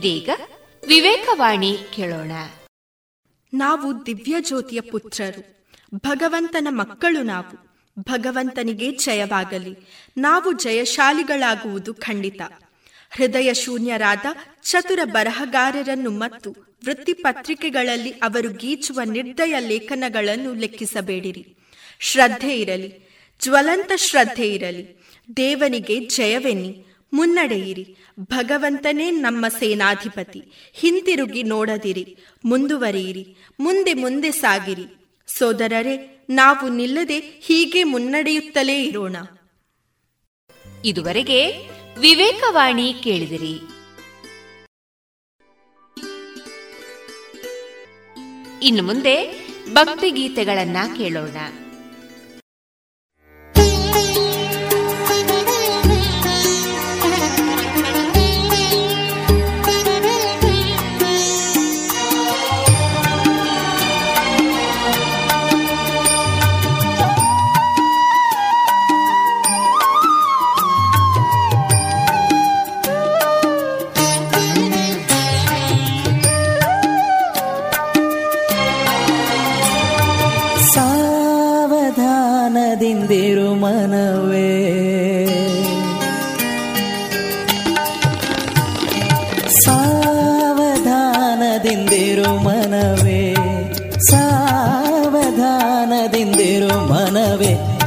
ಇದೀಗ ವಿವೇಕವಾಣಿ ಕೇಳೋಣ. ನಾವು ದಿವ್ಯ ಜ್ಯೋತಿಯ ಪುತ್ರರು, ಭಗವಂತನ ಮಕ್ಕಳು ನಾವು, ಭಗವಂತನಿಗೆ ಜಯವಾಗಲಿ, ನಾವು ಜಯಶಾಲಿಗಳಾಗುವುದು ಖಂಡಿತ. ಹೃದಯ ಶೂನ್ಯರಾದ ಚತುರ ಬರಹಗಾರರನ್ನು ಮತ್ತು ವೃತ್ತಿಪತ್ರಿಕೆಗಳಲ್ಲಿ ಅವರು ಗೀಚುವ ನಿರ್ದಯ ಲೇಖನಗಳನ್ನು ಲೆಕ್ಕಿಸಬೇಡಿರಿ. ಶ್ರದ್ಧೆ ಇರಲಿ, ಜ್ವಲಂತ ಶ್ರದ್ಧೆ ಇರಲಿ, ದೇವನಿಗೆ ಜಯವೆನ್ನಿ, ಮುನ್ನಡೆಯಿರಿ ಭಗವಂತನೇ ನಮ್ಮ ಸೇನಾಧಿಪತಿ. ಹಿಂತಿರುಗಿ ನೋಡದಿರಿ, ಮುಂದುವರಿಯಿರಿ, ಮುಂದೆ ಮುಂದೆ ಸಾಗಿರಿ. ಸೋದರರೇ, ನಾವು ನಿಲ್ಲದೆ ಹೀಗೆ ಮುನ್ನಡೆಯುತ್ತಲೇ ಇರೋಣ. ಇದುವರೆಗೆ ವಿವೇಕವಾಣಿ ಕೇಳಿದಿರಿ. ಇನ್ನು ಮುಂದೆ ಭಕ್ತಿಗೀತೆಗಳನ್ನ ಕೇಳೋಣ.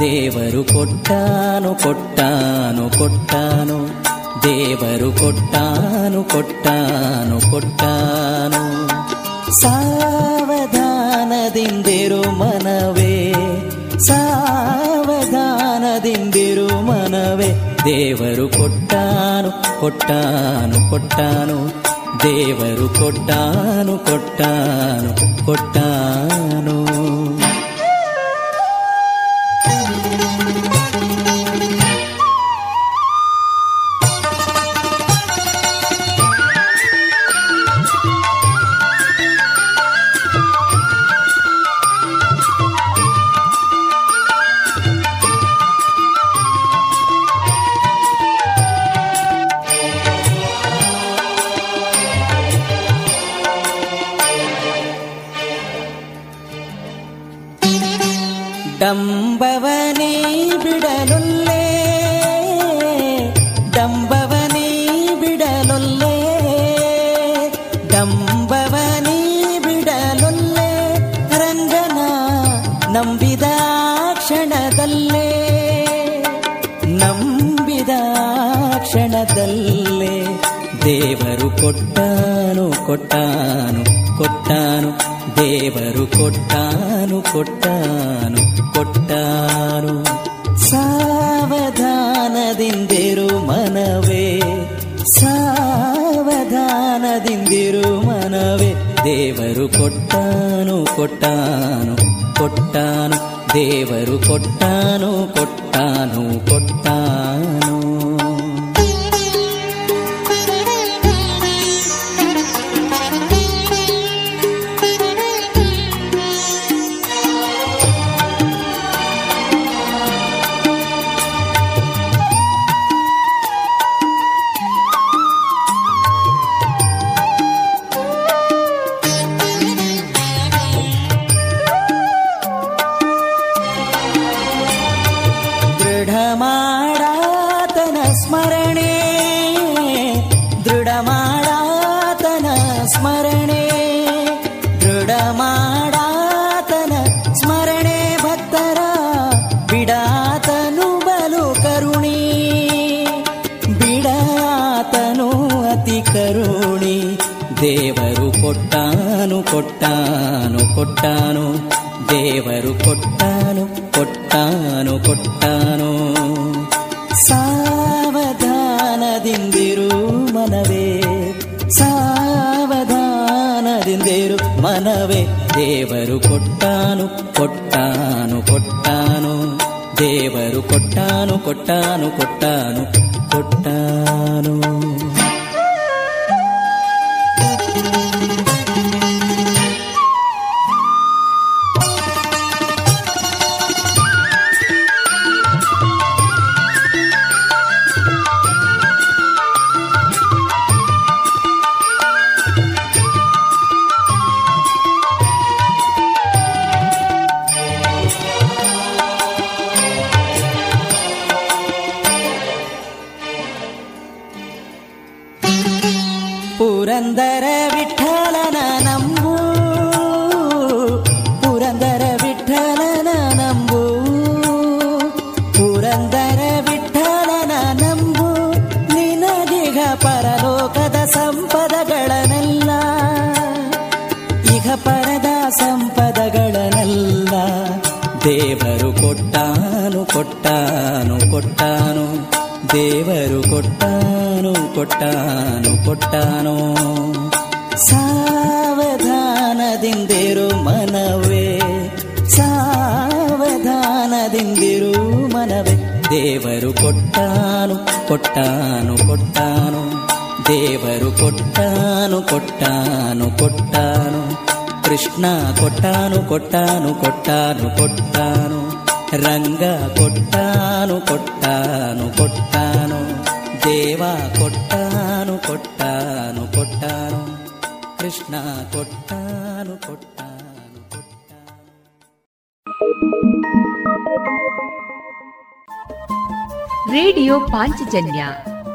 ದೇವರು ಕೊಟ್ಟಾನು ಕೊಟ್ಟಾನು ಕೊಟ್ಟಾನು. ದೇವರು ಕೊಟ್ಟಾನು ಕೊಟ್ಟಾನು ಕೊಟ್ಟಾನು. ಸಾವಧಾನದಿಂದಿರು ಮನವೇ ಸಾವಧಾನದಿಂದಿರು ಮನವೇ. ದೇವರು ಕೊಟ್ಟಾನು ಕೊಟ್ಟಾನು ಕೊಟ್ಟಾನು. ದೇವರು ಕೊಟ್ಟಾನು ಕೊಟ್ಟಾನು ಕೊಟ್ಟಾನು. కొట్టాను కొట్టాను దేవరు కొట్టాను కొట్టాను కొట్ಟಾನು ಸಾವಧಾನದಿಂದಿರು ಮನವೇ ಸಾವಧಾನದಿಂದಿರು ಮನವೇ ದೇವರು ಕೊಟ್ಟಾನು ಕೊಟ್ಟಾನು ಕೊಟ್ಟಾನು ದೇವರು ಕೊಟ್ಟಾನು ಕೊಟ್ಟಾನು దేవరు కొట్టాను కొట్టాను కొట్టాను. దేవరు కొట్టాను కొట్టాను కొట్టాను.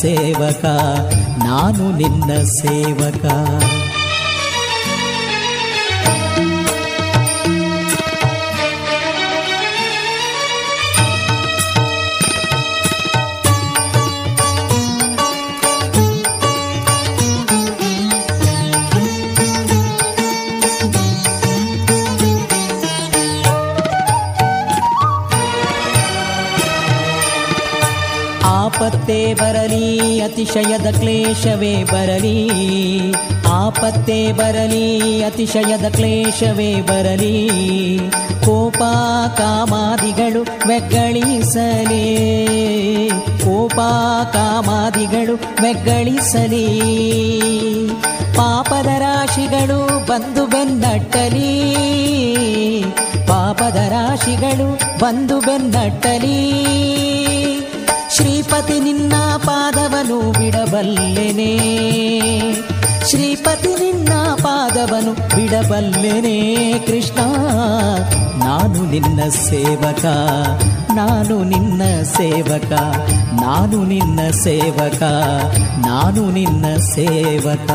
ಸೇವಕ ನಾನು ನಿನ್ನ ಸೇವಕ. ಕ್ಲೇಶವೇ ಬರಲಿ, ಆಪತ್ತೆ ಬರಲಿ, ಅತಿಶಯದ ಕ್ಲೇಶವೇ ಬರಲಿ, ಕೋಪ ಕಾಮಾದಿಗಳು ಬೆಗ್ಗಳಿಸಲಿ ಕೋಪ ಕಾಮಾದಿಗಳು ಬೆಗ್ಗಳಿಸಲಿ ಪಾಪದ ರಾಶಿಗಳು ಬಂದು ಬೆನ್ನಟ್ಟಲಿ, ಪಾಪದ ರಾಶಿಗಳು ಬಂದು ಬೆನ್ನಟ್ಟಲಿ. ಶ್ರೀಪತಿ ನಿನ್ನ ಪಾದವನು ಬಿಡಬಲ್ಲೆನೆ ಶ್ರೀಪತಿ ನಿನ್ನ ಪಾದವನು ಬಿಡಬಲ್ಲೆನೆ ಕೃಷ್ಣ ನಾನು ನಿನ್ನ ಸೇವಕ ನಾನು ನಿನ್ನ ಸೇವಕ ನಾನು ನಿನ್ನ ಸೇವಕ ನಾನು ನಿನ್ನ ಸೇವಕ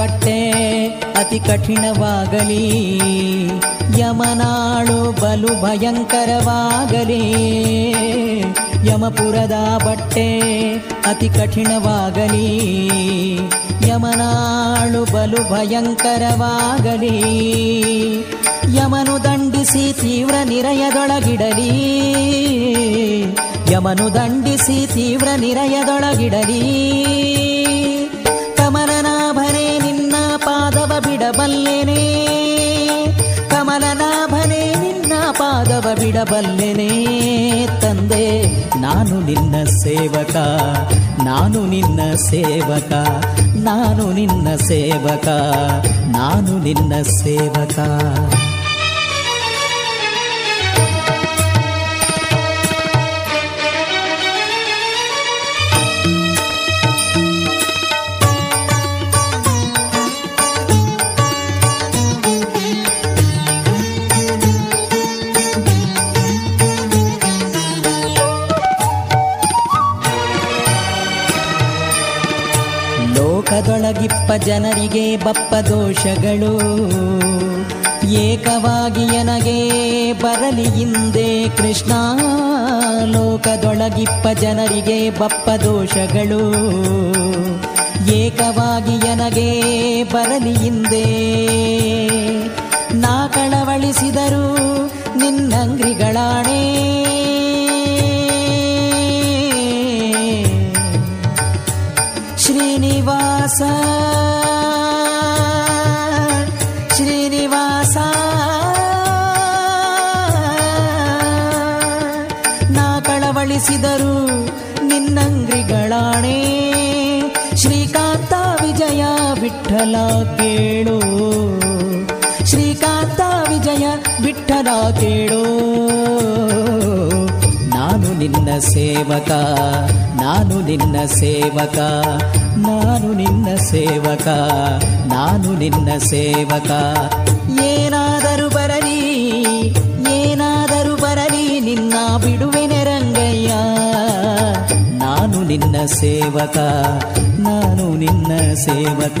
ಬಟ್ಟೆ ಅತಿ ಕಠಿಣವಾಗಲಿ. ಯಮನಾಳು ಬಲು ಭಯಂಕರವಾಗಲಿ. ಯಮಪುರದ ಬಟ್ಟೆ ಅತಿ ಕಠಿಣವಾಗಲಿ. ಯಮನಾಳು ಬಲು ಭಯಂಕರವಾಗಲಿ. ಯಮನು ದಂಡಿಸಿ ತೀವ್ರ ನಿರಯದೊಳಗಿಡಲಿ. ಯಮನು ದಂಡಿಸಿ ತೀವ್ರ ನಿರಯದೊಳಗಿಡಲಿ. ಬಿಡಬಲ್ಲೆನೆ. ಕಮಲನಾಭನೇ, ನಿನ್ನ ಪಾದವ ಬಿಡಬಲ್ಲೆನೆ. ತಂದೆ, ನಾನು ನಿನ್ನ ಸೇವಕ. ನಾನು ನಿನ್ನ ಸೇವಕ. ನಾನು ನಿನ್ನ ಸೇವಕ. ನಾನು ನಿನ್ನ ಸೇವಕ. ಲೋಕದೊಳಗಿಪ್ಪ ಜನರಿಗೆ ಬಪ್ಪ ದೋಷಗಳು. ಏಕವಾಗಿ ನನಗೆ ಬರಲಿ ಹಿಂದೆ ಕೃಷ್ಣ. ಲೋಕದೊಳಗಿಪ್ಪ ಜನರಿಗೆ ಬಪ್ಪ ದೋಷಗಳು. ಏಕವಾಗಿ ನನಗೆ ಬರಲಿ ಹಿಂದೆ. ನಾ ಕಳವಳಿಸಿದರು ನಿನ್ನಂಗ್ರಿಗಳಾಣೆ. ಶ್ರೀನಿವಾಸ ಶ್ರೀನಿವಾಸ. ನಾ ಕಳವಳಿಸಿದರು ನಿನ್ನಂಗ್ರಿಗಳಾಣೆ. ಶ್ರೀಕಾಂತ ವಿಜಯ ವಿಠಲ ಕೇಳೋ. ಶ್ರೀಕಾಂತ ವಿಜಯ ವಿಠಲ ಕೇಳು. ನಾನು ನಿನ್ನ ಸೇವಕ, ನಾನು ನಿನ್ನ ಸೇವಕ, ನಾನು ನಿನ್ನ ಸೇವಕ, ನಾನು ನಿನ್ನ ಸೇವಕ. ಏನಾದರೂ ಬರಲಿ ಏನಾದರೂ ಬರಲಿ, ನಿನ್ನ ಬಿಡುವೆನೆ ರಂಗಯ್ಯ ನಾನು ನಿನ್ನ ಸೇವಕ, ನಾನು ನಿನ್ನ ಸೇವಕ.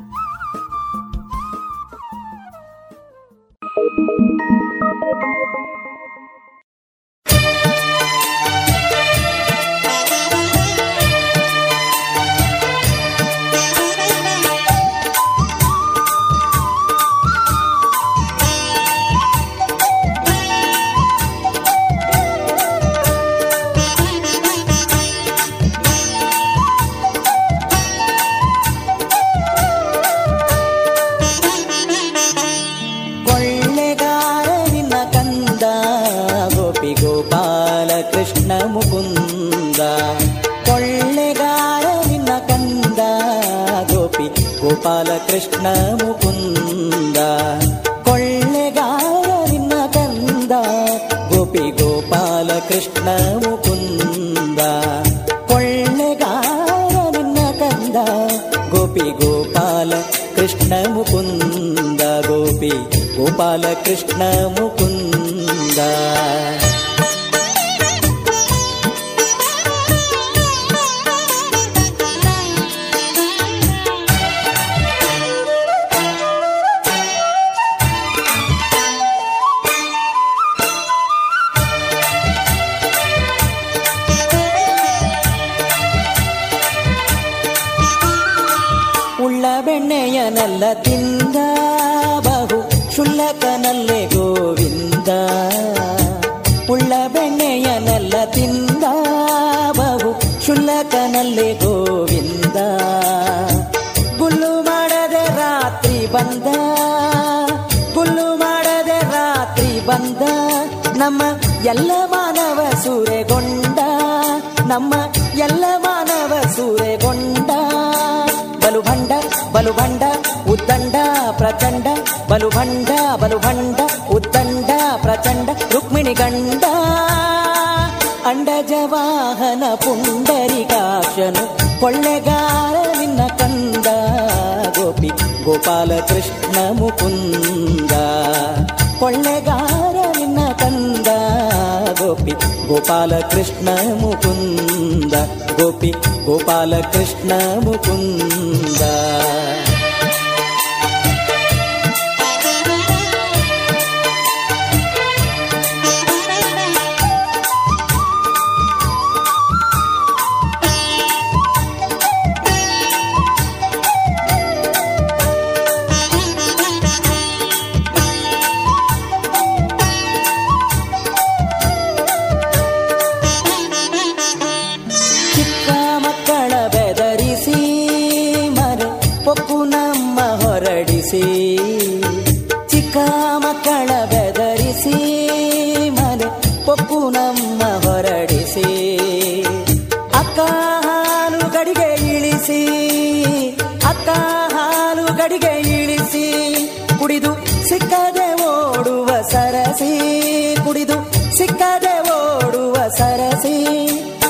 sea.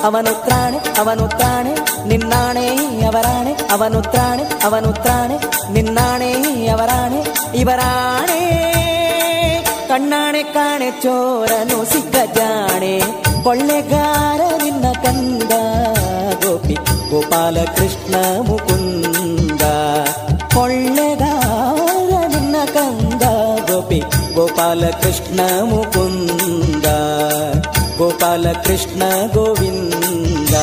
ಅವನು ತ್ರಾಣೆ ಅವನು ತ್ರಾಣೆ ನಿನ್ನಾಣೆ ಅವರಾಣೆ ಅವನು ತ್ರಾಣೆ ಅವನು ತ್ರಾಣೆ ನಿನ್ನಾಣೆ ಅವರಾಣೆ ಇವರಾಣೆ ಕಣ್ಣಾಣೆ ಕಾಣೆ ಚೋರನು ಸಿಕ್ಕ ಜಾಣೆ ಕೊಳ್ಳೆಗಾರ ನಿನ್ನ ಕಂದ ಗೋಪಿ ಗೋಪಾಲ ಕೃಷ್ಣ ಮುಕುಂದ ಕೊಳ್ಳೆಗಾರ ನಿನ್ನ ಕಂದ ಗೋಪಿ ಗೋಪಾಲ ಕೃಷ್ಣ ಮುಕುಂದ गोपालकृष्ण गोविन्द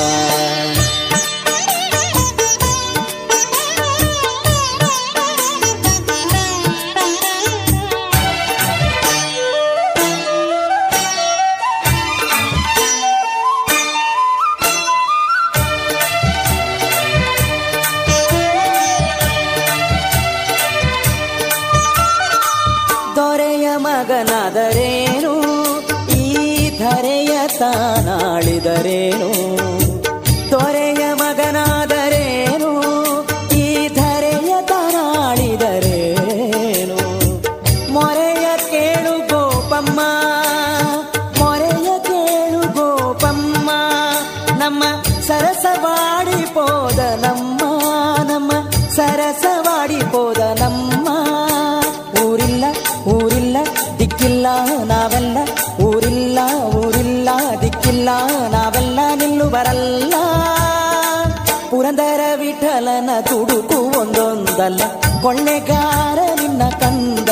ಒಂದೊಂದಲ್ಲ ಕೊಳ್ಳೆಗಾರ ನಿನ್ನ ಕಂದ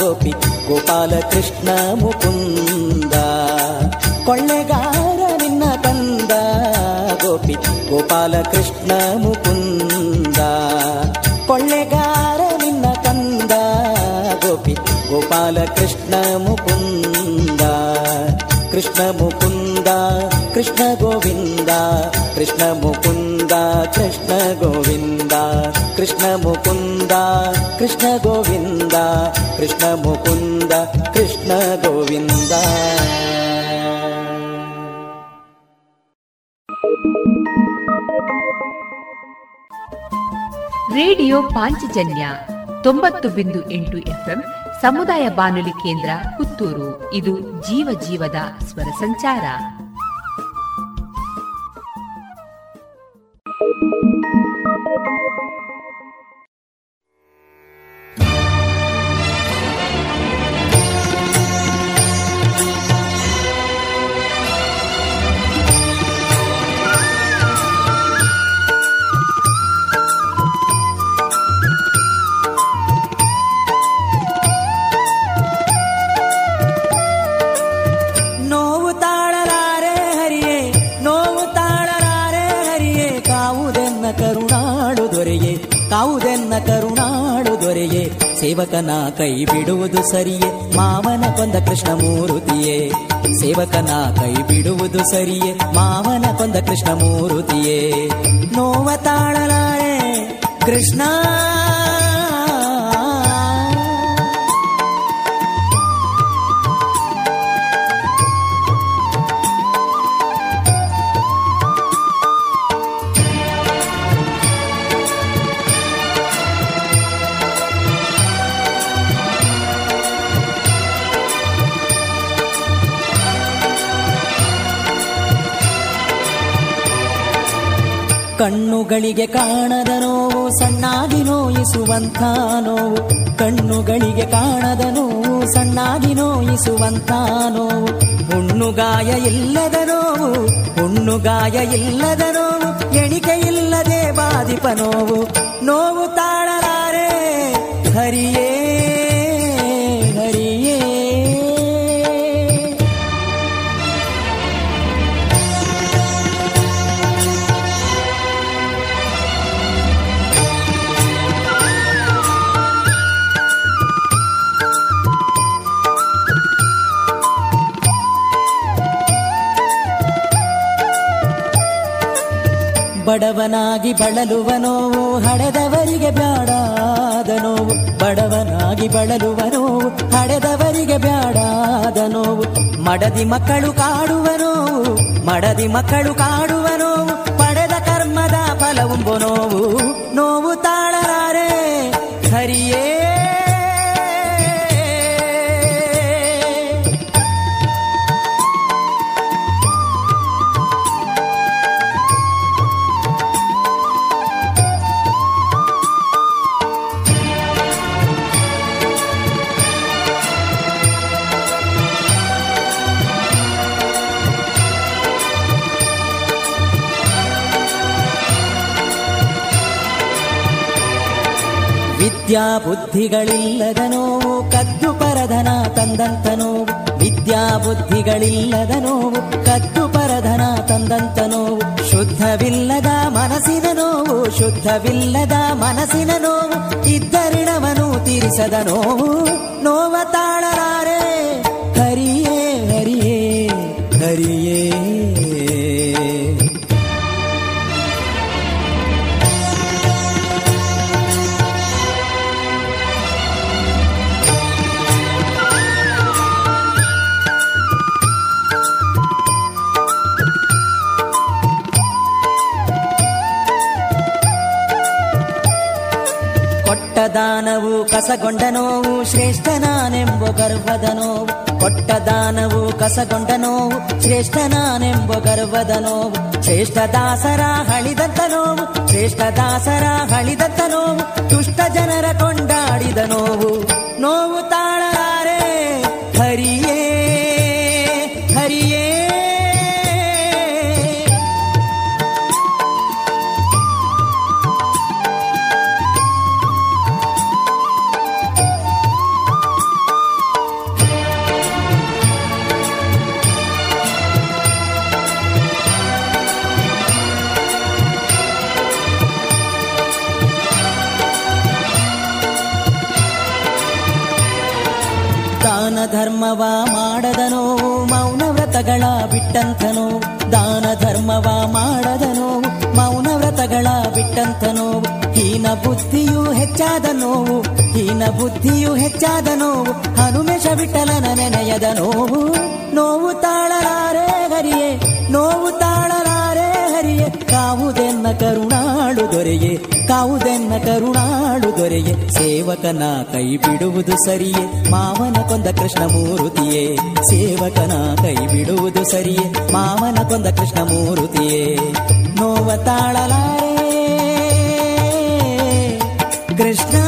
ಗೋಪಿ ಗೋಪಾಲ ಕೃಷ್ಣ ಮುಕುಂದ ಕೊಳ್ಳೆಗಾರ ನಿನ್ನ ಕಂದ ಗೋಪಿ ಗೋಪಾಲ ಕೃಷ್ಣ ಮುಕುಂದ ಕೊಳ್ಳೆಗಾರ ನಿನ್ನ ಕಂದ ಗೋಪಿ ಗೋಪಾಲ ಕೃಷ್ಣ ಮುಕುಂದ ಕೃಷ್ಣ ಮುಕುಂದ ಕೃಷ್ಣ ಗೋವಿಂದ ಕೃಷ್ಣ ಮುಕುಂದ ಕೃಷ್ಣ ಗೋವಿಂದ ಕೃಷ್ಣ ಮುಕುಂದ ಕೃಷ್ಣ ಗೋವಿಂದ ಕೃಷ್ಣ ಮುಕುಂದ ಕೃಷ್ಣ ಗೋವಿಂದ ರೇಡಿಯೋ ಪಾಂಚಜನ್ಯ ತೊಂಬತ್ತು ಬಿಂದು ಎಂಟು ಎಫ್ಎಂ ಸಮುದಾಯ ಬಾನುಲಿ ಕೇಂದ್ರ ಪುತ್ತೂರು. ಇದು ಜೀವ ಜೀವದ ಸ್ವರ ಸಂಚಾರ. ಸೇವಕನ ಕೈ ಬಿಡುವುದು ಸರಿಯೇ? ಮಾವನ ಕೊಂದ ಕೃಷ್ಣ ಮೂರುತಿಯೇ? ಸೇವಕನ ಕೈ ಬಿಡುವುದು ಸರಿಯೇ? ಮಾವನ ಕೊಂದ ಕೃಷ್ಣ ಮೂರುತಿಯೇ? ನೋವ ತಾಳಲಾರೆ ಕೃಷ್ಣ! ಕಣ್ಣುಗಳಿಗೆ ಕಾಣದ ನೋವು, ಸಣ್ಣಾಗಿ ನೋಯಿಸುವಂಥ ನೋವು. ಕಣ್ಣುಗಳಿಗೆ ಕಾಣದ ನೋವು, ಸಣ್ಣಾಗಿ ನೋಯಿಸುವಂಥ ನೋವು. ಹುಣ್ಣುಗಾಯ ಇಲ್ಲದ ನೋವು ಹುಣ್ಣುಗಾಯ ಇಲ್ಲದ ನೋವು. ಎಣಿಕೆ ಇಲ್ಲದೆ ಬಾಧಿಪ ನೋವು. ನೋವು ತಾಳಲಾರೆ, ಹರಿಯೇ ಬಡವನಾಗಿ ಬಳಲುವ ನೋವು, ಹಡೆದವರಿಗೆ ಬ್ಯಾಡಾದ ನೋವು. ಬಡವನಾಗಿ ಬಳಲುವ ನೋವು, ಹಡೆದವರಿಗೆ ಬ್ಯಾಡಾದ ನೋವು. ಮಡದಿ ಮಕ್ಕಳು ಕಾಡುವ ನೋವು, ಮಡದಿ ಮಕ್ಕಳು ಕಾಡುವ ನೋವು. ಪಡೆದ ಕರ್ಮದ ಫಲವುಂಬು ನೋವು ನೋವು ತಾಳಲಾರೆ ಹರಿಯೇ ವಿದ್ಯಾ ಬುದ್ಧಿಗಳಿಲ್ಲದನೋ, ಕದ್ದು ಪರಧನ ತಂದಂತನು. ವಿದ್ಯಾ ಬುದ್ಧಿಗಳಿಲ್ಲದನೋ, ಕದ್ದು ಪರಧನ ತಂದಂತ ನೋವು ಶುದ್ಧವಿಲ್ಲದ ಮನಸ್ಸಿನ ನೋವು ಶುದ್ಧವಿಲ್ಲದ ಮನಸ್ಸಿನ ನೋವು ಇದ್ದರಿಣವನು ತೀರಿಸದ ನೋವು, ನೋವ ತಾಳಲಾರೆ ದಾನವು ಕಸಗೊಂಡ ನೋವು ಶ್ರೇಷ್ಠ ನಾನೆಂಬ ಗರ್ವದ ನೋವು. ಕೊಟ್ಟ ದಾನವು ಕಸಗೊಂಡ ನೋವು ಶ್ರೇಷ್ಠ ನಾನೆಂಬ ಗರ್ವದ ನೋವು. ಶ್ರೇಷ್ಠ ದಾಸರ ಹಳಿದಂತ ನೋವು, ಶ್ರೇಷ್ಠ ದಾಸರ ಹಳಿದಂತ ನೋವು. ದುಷ್ಟ ಜನರ ಕೊಂಡಾಡಿದ ನೋವು. ನೋವು ಬಿಟ್ಟಂತ ನೋವು ದಾನ ಧರ್ಮವ ಮಾಡದನೋ, ಮೌನ ವ್ರತಗಳ ಬಿಟ್ಟಂತನೋ, ಹೀನ ಬುದ್ಧಿಯು ಹೆಚ್ಚಾದ ನೋವು ಹೀನ ಬುದ್ಧಿಯು ಹೆಚ್ಚಾದ ನೋವು ಹನುಮೇಶ ಬಿಟ್ಟಲನ ನೆನೆಯದ ನೋವು. ನೋವು ತಾಳಲಾರೆ ಹರಿಯೇ, ನೋವು ತಾಳಲಾರೆ ಹರಿಯೇ, ಕಾವುದೆನ್ನ ಕರುಣಾಳು ದೊರೆಯೇ. ಕಾವುದೆನ್ನ ಕರುಣಾಳು ದೊರೆಯೆ. ಸೇವಕನ ಕೈ ಬಿಡುವುದು ಸರಿಯೇ. ಮಾವನ ಕೊಂದ ಕೃಷ್ಣ ಮೂರುತಿಯೇ. ಸೇವಕನ ಕೈ ಬಿಡುವುದು ಸರಿಯೇ. ಮಾವನ ಕೊಂದ ಕೃಷ್ಣ ಮೂರುತಿಯೇ. ನೋವ ತಾಳಲಾರೆ. ಕೃಷ್ಣ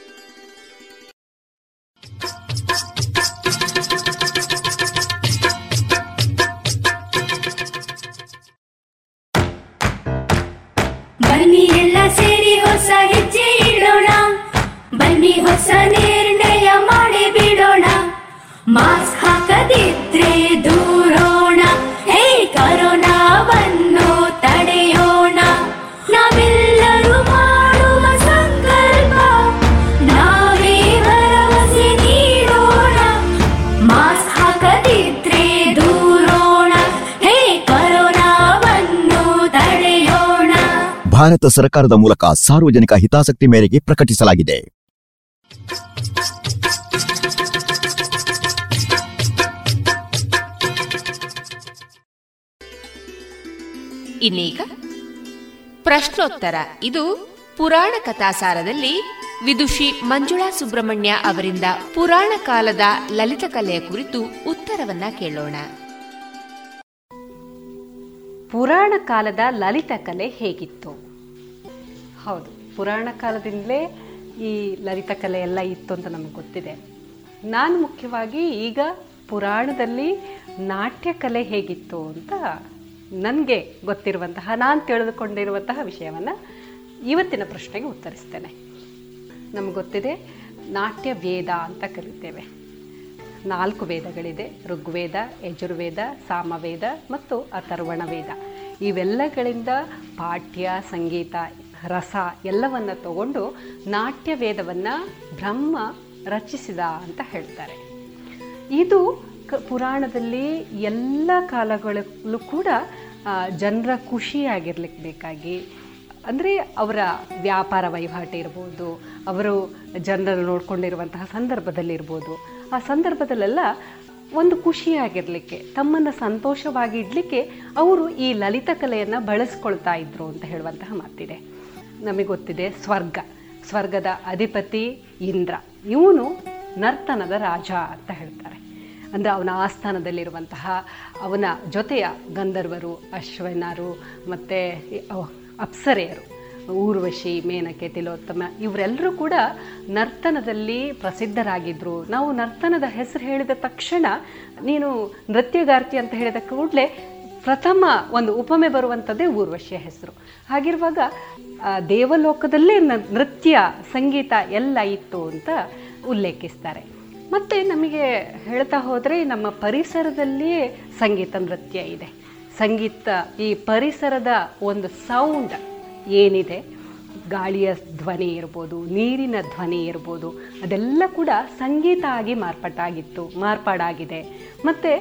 ಭಾರತ ಸರ್ಕಾರದ ಮೂಲಕ ಸಾರ್ವಜನಿಕ ಹಿತಾಸಕ್ತಿ ಮೇರೆಗೆ ಪ್ರಕಟಿಸಲಾಗಿದೆ. ಇನ್ನೀಗ ಪ್ರಶ್ನೋತ್ತರ. ಇದು ಪುರಾಣ ಕಥಾಸಾರದಲ್ಲಿ ವಿದುಷಿ ಮಂಜುಳಾ ಸುಬ್ರಹ್ಮಣ್ಯ ಅವರಿಂದ ಪುರಾಣ ಕಾಲದ ಲಲಿತ ಕಲೆಯ ಕುರಿತು ಉತ್ತರವನ್ನ ಕೇಳೋಣ. ಪುರಾಣ ಕಾಲದ ಲಲಿತ ಕಲೆ ಹೇಗಿತ್ತು? ಹೌದು. ಪುರಾಣ ಕಾಲದಿಂದಲೇ ಈ ಲಲಿತ ಕಲೆ ಎಲ್ಲ ಇತ್ತು ಅಂತ ನಮಗೆ ಗೊತ್ತಿದೆ. ನಾನು ಮುಖ್ಯವಾಗಿ ಈಗ ಪುರಾಣದಲ್ಲಿ ನಾಟ್ಯ ಕಲೆ ಹೇಗಿತ್ತು ಅಂತ ನನಗೆ ಗೊತ್ತಿರುವಂತಹ, ನಾನು ತಿಳಿದುಕೊಂಡಿರುವಂತಹ ವಿಷಯವನ್ನು ಇವತ್ತಿನ ಪ್ರಶ್ನೆಗೆ ಉತ್ತರಿಸ್ತೇನೆ. ನಮಗೆ ಗೊತ್ತಿದೆ, ನಾಟ್ಯ ವೇದ ಅಂತ ಕರಿತೇವೆ. ನಾಲ್ಕು ವೇದಗಳಿದೆ, ಋಗ್ವೇದ, ಯಜುರ್ವೇದ, ಸಾಮವೇದ ಮತ್ತು ಅಥರ್ವಣ ವೇದ ಇವೆಲ್ಲಗಳಿಂದ ಪಾಠ್ಯ, ಸಂಗೀತ ರಸ ಎಲ್ಲವನ್ನು ತಗೊಂಡು ನಾಟ್ಯ ವೇದವನ್ನು ಬ್ರಹ್ಮ ರಚಿಸಿದ ಅಂತ ಹೇಳ್ತಾರೆ. ಇದು ಕ ಪುರಾಣದಲ್ಲಿ ಎಲ್ಲ ಕಾಲಗಳಲ್ಲೂ ಕೂಡ ಜನರ ಖುಷಿಯಾಗಿರ್ಲಿಕ್ಕೆ ಬೇಕಾಗಿ ಅಂದರೆ ಅವರ ವ್ಯಾಪಾರ ವಹಿವಾಟು ಇರ್ಬೋದು, ಅವರು ಜನರನ್ನು ನೋಡಿಕೊಂಡಿರುವಂತಹ ಸಂದರ್ಭದಲ್ಲಿರ್ಬೋದು ಆ ಸಂದರ್ಭದಲ್ಲೆಲ್ಲ ಒಂದು ಖುಷಿಯಾಗಿರಲಿಕ್ಕೆ ತಮ್ಮನ್ನು ಸಂತೋಷವಾಗಿ ಇಡಲಿಕ್ಕೆ ಅವರು ಈ ಲಲಿತ ಕಲೆಯನ್ನು ಬಳಸ್ಕೊಳ್ತಾ ಇದ್ರು ಅಂತ ಹೇಳುವಂತಹ ಮಾತಿದೆ. ನಮಗೆ ಗೊತ್ತಿದೆ ಸ್ವರ್ಗ. ಸ್ವರ್ಗದ ಅಧಿಪತಿ ಇಂದ್ರ. ಇವನು ನರ್ತನದ ರಾಜ ಅಂತ ಹೇಳ್ತಾರೆ. ಅಂದರೆ ಅವನ ಆಸ್ಥಾನದಲ್ಲಿರುವಂತಹ ಅವನ ಜೊತೆಯ ಗಂಧರ್ವರು, ಅಶ್ವನರು, ಮತ್ತು ಅಪ್ಸರೆಯರು, ಊರ್ವಶಿ, ಮೇನಕೆ, ತಿಲೋತ್ತಮ ಇವರೆಲ್ಲರೂ ಕೂಡ ನರ್ತನದಲ್ಲಿ ಪ್ರಸಿದ್ಧರಾಗಿದ್ದರು ನಾವು ನರ್ತನದ ಹೆಸರು ಹೇಳಿದ ತಕ್ಷಣ ನೀನು ನೃತ್ಯಗಾರ್ತಿ ಅಂತ ಹೇಳಿದ ಕೂಡಲೇ ಪ್ರಥಮ ಒಂದು ಉಪಮೆ ಬರುವಂಥದ್ದೇ ಊರ್ವಶಿಯ ಹೆಸರು. ಹಾಗಿರುವಾಗ ದೇವಲೋಕದಲ್ಲೇ ನೃತ್ಯ, ಸಂಗೀತ ಎಲ್ಲ ಇತ್ತು ಅಂತ ಉಲ್ಲೇಖಿಸ್ತಾರೆ. ಮತ್ತು ನಮಗೆ ಹೇಳ್ತಾ ಹೋದರೆ ನಮ್ಮ ಪರಿಸರದಲ್ಲಿಯೇ ಸಂಗೀತ ನೃತ್ಯ ಇದೆ. ಸಂಗೀತ, ಈ ಪರಿಸರದ ಒಂದು ಸೌಂಡ್ ಏನಿದೆ? ಗಾಳಿಯ ಧ್ವನಿ ಇರ್ಬೋದು, ನೀರಿನ ಧ್ವನಿ ಇರ್ಬೋದು, ಅದೆಲ್ಲ ಕೂಡ ಸಂಗೀತ ಆಗಿ ಮಾರ್ಪಾಟಾಗಿತ್ತು ಮಾರ್ಪಾಡಾಗಿದೆ. ಮತ್ತು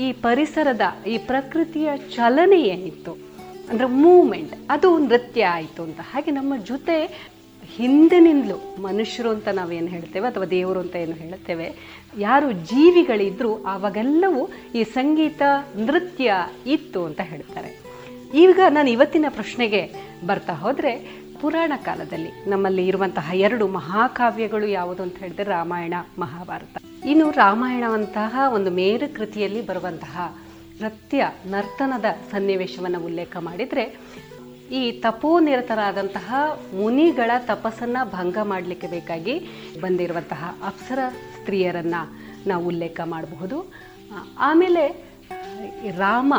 ಈ ಪರಿಸರದ, ಈ ಪ್ರಕೃತಿಯ ಚಲನೆ ಏನಿತ್ತು? ಅಂದರೆ ಮೂಮೆಂಟ್, ಅದು ನೃತ್ಯ ಆಯಿತು ಅಂತ. ಹಾಗೆ ನಮ್ಮ ಜೊತೆ ಹಿಂದಿನಿಂದಲೂ ಮನುಷ್ಯರು ಅಂತ ನಾವೇನು ಹೇಳ್ತೇವೆ ಅಥವಾ ದೇವರು ಅಂತ ಏನು ಹೇಳ್ತೇವೆ, ಯಾರು ಜೀವಿಗಳಿದ್ರು ಆವಾಗೆಲ್ಲವೂ ಈ ಸಂಗೀತ, ನೃತ್ಯ ಇತ್ತು ಅಂತ ಹೇಳ್ತಾರೆ. ಈಗ ನಾನು ಇವತ್ತಿನ ಪ್ರಶ್ನೆಗೆ ಬರ್ತಾ ಹೋದರೆ, ಪುರಾಣ ಕಾಲದಲ್ಲಿ ನಮ್ಮಲ್ಲಿ ಇರುವಂತಹ ಎರಡು ಮಹಾಕಾವ್ಯಗಳು ಯಾವುದು ಅಂತ ಹೇಳಿದ್ರೆ ರಾಮಾಯಣ, ಮಹಾಭಾರತ. ಇನ್ನು ರಾಮಾಯಣವಂತಹ ಒಂದು ಮೇರು ಕೃತಿಯಲ್ಲಿ ಬರುವಂತಹ ನೃತ್ಯ ನರ್ತನದ ಸನ್ನಿವೇಶವನ್ನು ಉಲ್ಲೇಖ ಮಾಡಿದರೆ, ಈ ತಪೋನಿರತರಾದಂತಹ ಮುನಿಗಳ ತಪಸ್ಸನ್ನು ಭಂಗ ಮಾಡಲಿಕ್ಕೆ ಬೇಕಾಗಿ ಬಂದಿರುವಂತಹ ಅಪ್ಸರ ಸ್ತ್ರೀಯರನ್ನು ನಾವು ಉಲ್ಲೇಖ ಮಾಡಬಹುದು. ಆಮೇಲೆ ರಾಮ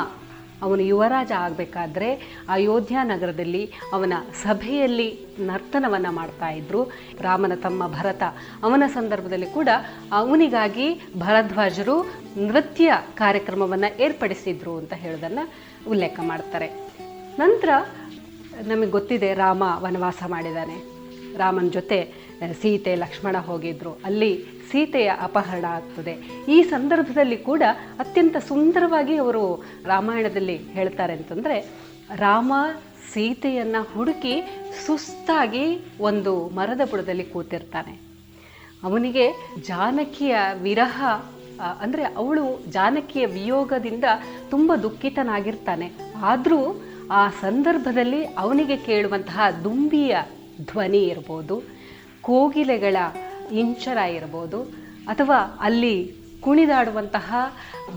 ಅವನು ಯುವರಾಜ ಆಗಬೇಕಾದ್ರೆ ಅಯೋಧ್ಯ ನಗರದಲ್ಲಿ ಅವನ ಸಭೆಯಲ್ಲಿ ನರ್ತನವನ್ನು ಮಾಡ್ತಾ ಇದ್ರು. ರಾಮನ ತಮ್ಮ ಭರತ ಅವನ ಸಂದರ್ಭದಲ್ಲಿ ಕೂಡ ಅವನಿಗಾಗಿ ಭರದ್ವಾಜರು ನೃತ್ಯ ಕಾರ್ಯಕ್ರಮವನ್ನು ಏರ್ಪಡಿಸಿದ್ರು ಅಂತ ಹೇಳೋದನ್ನು ಉಲ್ಲೇಖ ಮಾಡ್ತಾರೆ. ನಂತರ ನಮಗೆ ಗೊತ್ತಿದೆ ರಾಮ ವನವಾಸ ಮಾಡಿದ್ದಾನೆ ರಾಮನ ಜೊತೆ ಸೀತೆ ಲಕ್ಷ್ಮಣ ಹೋಗಿದ್ರು. ಅಲ್ಲಿ ಸೀತೆಯ ಅಪಹರಣ ಆಗ್ತದೆ. ಈ ಸಂದರ್ಭದಲ್ಲಿ ಕೂಡ ಅತ್ಯಂತ ಸುಂದರವಾಗಿ ಅವರು ರಾಮಾಯಣದಲ್ಲಿ ಹೇಳ್ತಾರೆ ಅಂತಂದರೆ, ರಾಮ ಸೀತೆಯನ್ನು ಹುಡುಕಿ ಸುಸ್ತಾಗಿ ಒಂದು ಮರದ ಬುಡದಲ್ಲಿ ಕೂತಿರ್ತಾನೆ. ಅವನಿಗೆ ಜಾನಕಿಯ ವಿರಹ ಅಂದರೆ ಅವಳು ಜಾನಕಿಯ ವಿಯೋಗದಿಂದ ತುಂಬ ದುಃಖಿತನಾಗಿರ್ತಾನೆ. ಆದರೂ ಆ ಸಂದರ್ಭದಲ್ಲಿ ಅವನಿಗೆ ಕೇಳುವಂತಹ ದುಂಬಿಯ ಧ್ವನಿ ಇರ್ಬೋದು ಕೋಗಿಲೆಗಳ ಇಂಚರ ಇರ್ಬೋದು ಅಥವಾ ಅಲ್ಲಿ ಕುಣಿದಾಡುವಂತಹ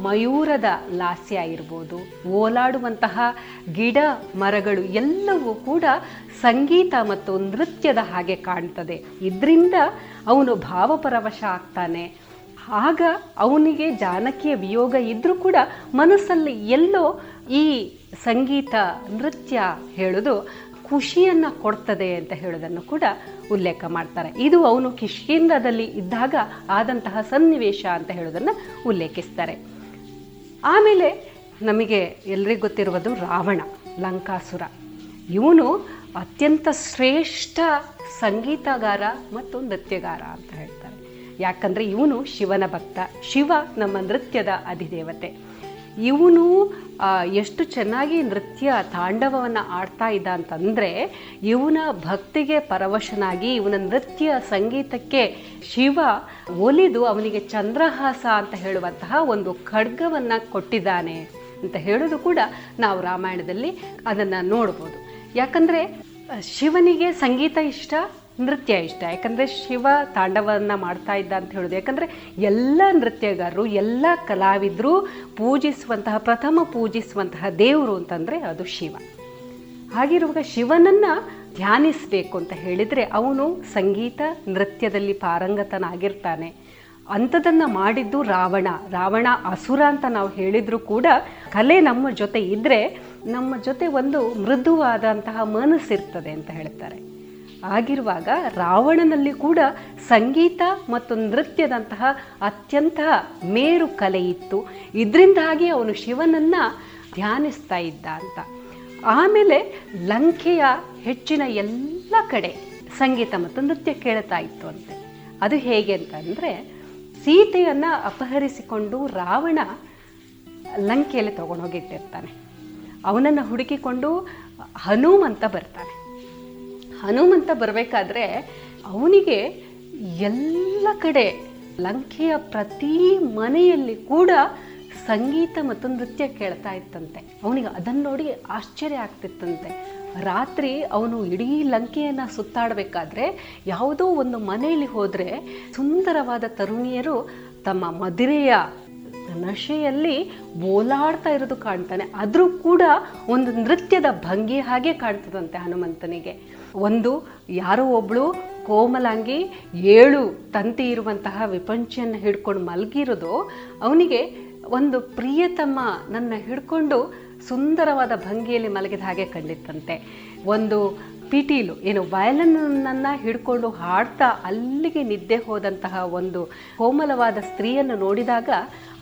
ಮಯೂರದ ಲಾಸ್ಯ ಇರ್ಬೋದು, ಓಲಾಡುವಂತಹ ಗಿಡ ಮರಗಳು ಎಲ್ಲವೂ ಕೂಡ ಸಂಗೀತ ಮತ್ತು ನೃತ್ಯದ ಹಾಗೆ ಕಾಣ್ತದೆ. ಇದರಿಂದ ಅವನು ಭಾವಪರವಶ ಆಗ್ತಾನೆ. ಆಗ ಅವನಿಗೆ ಜಾನಕಿಯ ವಿಯೋಗ ಇದ್ದರೂ ಕೂಡ ಮನಸ್ಸಲ್ಲಿ ಎಲ್ಲೋ ಈ ಸಂಗೀತ, ನೃತ್ಯ ಹೇಳೋದು ಖುಷಿಯನ್ನು ಕೊಡ್ತದೆ ಅಂತ ಹೇಳೋದನ್ನು ಕೂಡ ಉಲ್ಲೇಖ ಮಾಡ್ತಾರೆ. ಇದು ಅವನು ಕಿಷ್ಕಿಂದದಲ್ಲಿ ಇದ್ದಾಗ ಆದಂತಹ ಸನ್ನಿವೇಶ ಅಂತ ಹೇಳೋದನ್ನು ಉಲ್ಲೇಖಿಸ್ತಾರೆ. ಆಮೇಲೆ ನಮಗೆ ಎಲ್ರಿಗೂ ಗೊತ್ತಿರುವುದು ರಾವಣ, ಲಂಕಾಸುರ. ಇವನು ಅತ್ಯಂತ ಶ್ರೇಷ್ಠ ಸಂಗೀತಗಾರ ಮತ್ತು ನೃತ್ಯಗಾರ ಅಂತ ಹೇಳ್ತಾರೆ. ಯಾಕಂದರೆ ಇವನು ಶಿವನ ಭಕ್ತ. ಶಿವ ನಮ್ಮ ನೃತ್ಯದ ಅಧಿದೇವತೆ. ಇವನು ಎಷ್ಟು ಚೆನ್ನಾಗಿ ನೃತ್ಯ ತಾಂಡವವನ್ನು ಆಡ್ತಾ ಇದ್ದ ಅಂತಂದರೆ, ಇವನ ಭಕ್ತಿಗೆ ಪರವಶನಾಗಿ ಇವನ ನೃತ್ಯ ಸಂಗೀತಕ್ಕೆ ಶಿವ ಒಲಿದು ಅವನಿಗೆ ಚಂದ್ರಹಾಸ ಅಂತ ಹೇಳುವಂತಹ ಒಂದು ಖಡ್ಗವನ್ನು ಕೊಟ್ಟಿದ್ದಾನೆ ಅಂತ ಹೇಳೋದು ಕೂಡ ನಾವು ರಾಮಾಯಣದಲ್ಲಿ ಅದನ್ನು ನೋಡ್ಬೋದು. ಯಾಕಂದರೆ, ಶಿವನಿಗೆ ಸಂಗೀತ ಇಷ್ಟ ನೃತ್ಯ ಇಷ್ಟ. ಯಾಕಂದರೆ ಶಿವ ತಾಂಡವವನ್ನು ಮಾಡ್ತಾ ಇದ್ದ ಅಂತ ಹೇಳೋದು. ಯಾಕಂದರೆ ಎಲ್ಲ ನೃತ್ಯಗಾರರು, ಎಲ್ಲ ಕಲಾವಿದರು ಪೂಜಿಸುವಂತಹ, ಪ್ರಥಮ ಪೂಜಿಸುವಂತಹ ದೇವರು ಅಂತಂದರೆ ಅದು ಶಿವ. ಹಾಗಿರುವಾಗ ಶಿವನನ್ನು ಧ್ಯಾನಿಸಬೇಕು ಅಂತ ಹೇಳಿದರೆ ಅವನು ಸಂಗೀತ ನೃತ್ಯದಲ್ಲಿ ಪಾರಂಗತನಾಗಿರ್ತಾನೆ. ಅಂಥದನ್ನು ಮಾಡಿದ್ದು ರಾವಣ. ರಾವಣ ಅಸುರ ಅಂತ ನಾವು ಹೇಳಿದರೂ ಕೂಡ ಕಲೆ ನಮ್ಮ ಜೊತೆ ಇದ್ದರೆ ನಮ್ಮ ಜೊತೆ ಒಂದು ಮೃದುವಾದಂತಹ ಮನಸ್ಸಿರ್ತದೆ ಅಂತ ಹೇಳ್ತಾರೆ. ಆಗಿರುವಾಗ ರಾವಣನಲ್ಲಿ ಕೂಡ ಸಂಗೀತ ಮತ್ತು ನೃತ್ಯದಂತಹ ಅತ್ಯಂತ ಮೇರು ಕಲೆ ಇತ್ತು. ಇದರಿಂದಾಗಿ ಅವನು ಶಿವನನ್ನು ಧ್ಯಾನಿಸ್ತಾ ಇದ್ದ ಅಂತ. ಆಮೇಲೆ ಲಂಕೆಯ ಹೆಚ್ಚಿನ ಎಲ್ಲ ಕಡೆ ಸಂಗೀತ ಮತ್ತು ನೃತ್ಯ ಕೇಳ್ತಾ ಇತ್ತು ಅಂತೆ. ಅದು ಹೇಗೆ ಅಂತಂದರೆ, ಸೀತೆಯನ್ನು ಅಪಹರಿಸಿಕೊಂಡು ರಾವಣ ಲಂಕೆಯಲ್ಲಿ ತಗೊಂಡೋಗಿಟ್ಟಿರ್ತಾನೆ. ಅವನನ್ನು ಹುಡುಕಿಕೊಂಡು ಹನುಮಂತ ಬರ್ತಾನೆ. ಹನುಮಂತ ಬರಬೇಕಾದ್ರೆ ಅವನಿಗೆ ಎಲ್ಲ ಕಡೆ ಲಂಕೆಯ ಪ್ರತಿ ಮನೆಯಲ್ಲಿ ಕೂಡ ಸಂಗೀತ ಮತ್ತು ನೃತ್ಯ ಕೇಳ್ತಾ ಇತ್ತಂತೆ. ಅವನಿಗೆ ಅದನ್ನು ನೋಡಿ ಆಶ್ಚರ್ಯ ಆಗ್ತಿತ್ತಂತೆ. ರಾತ್ರಿ ಅವನು ಇಡೀ ಲಂಕೆಯನ್ನು ಸುತ್ತಾಡಬೇಕಾದ್ರೆ ಯಾವುದೋ ಒಂದು ಮನೆಯಲ್ಲಿ ಹೋದರೆ ಸುಂದರವಾದ ತರುಣಿಯರು ತಮ್ಮ ಮದುರೆಯ ನಶೆಯಲ್ಲಿ ಓಲಾಡ್ತಾ ಇರೋದು ಕಾಣ್ತಾನೆ. ಆದರೂ ಕೂಡ ಒಂದು ನೃತ್ಯದ ಭಂಗಿ ಹಾಗೆ ಕಾಣ್ತದಂತೆ ಹನುಮಂತನಿಗೆ. ಒಂದು, ಯಾರೋ ಒಬ್ಬಳು ಕೋಮಲಾಂಗಿ ಏಳು ತಂತಿ ಇರುವಂತಹ ವಿಪಂಚಿಯನ್ನು ಹಿಡ್ಕೊಂಡು ಮಲಗಿರೋದು, ಅವನಿಗೆ ಒಂದು ಪ್ರಿಯತಮ್ಮ ನನ್ನ ಹಿಡ್ಕೊಂಡು ಸುಂದರವಾದ ಭಂಗಿಯಲ್ಲಿ ಮಲಗಿದ ಹಾಗೆ ಕಂಡಿತ್ತಂತೆ. ಒಂದು ಪಿಟೀಲು, ಏನು ವಯಲನ್ನನ್ನು ಹಿಡ್ಕೊಂಡು ಹಾಡ್ತಾ ಅಲ್ಲಿಗೆ ನಿದ್ದೆ ಹೋದಂತಹ ಒಂದು ಕೋಮಲವಾದ ಸ್ತ್ರೀಯನ್ನು ನೋಡಿದಾಗ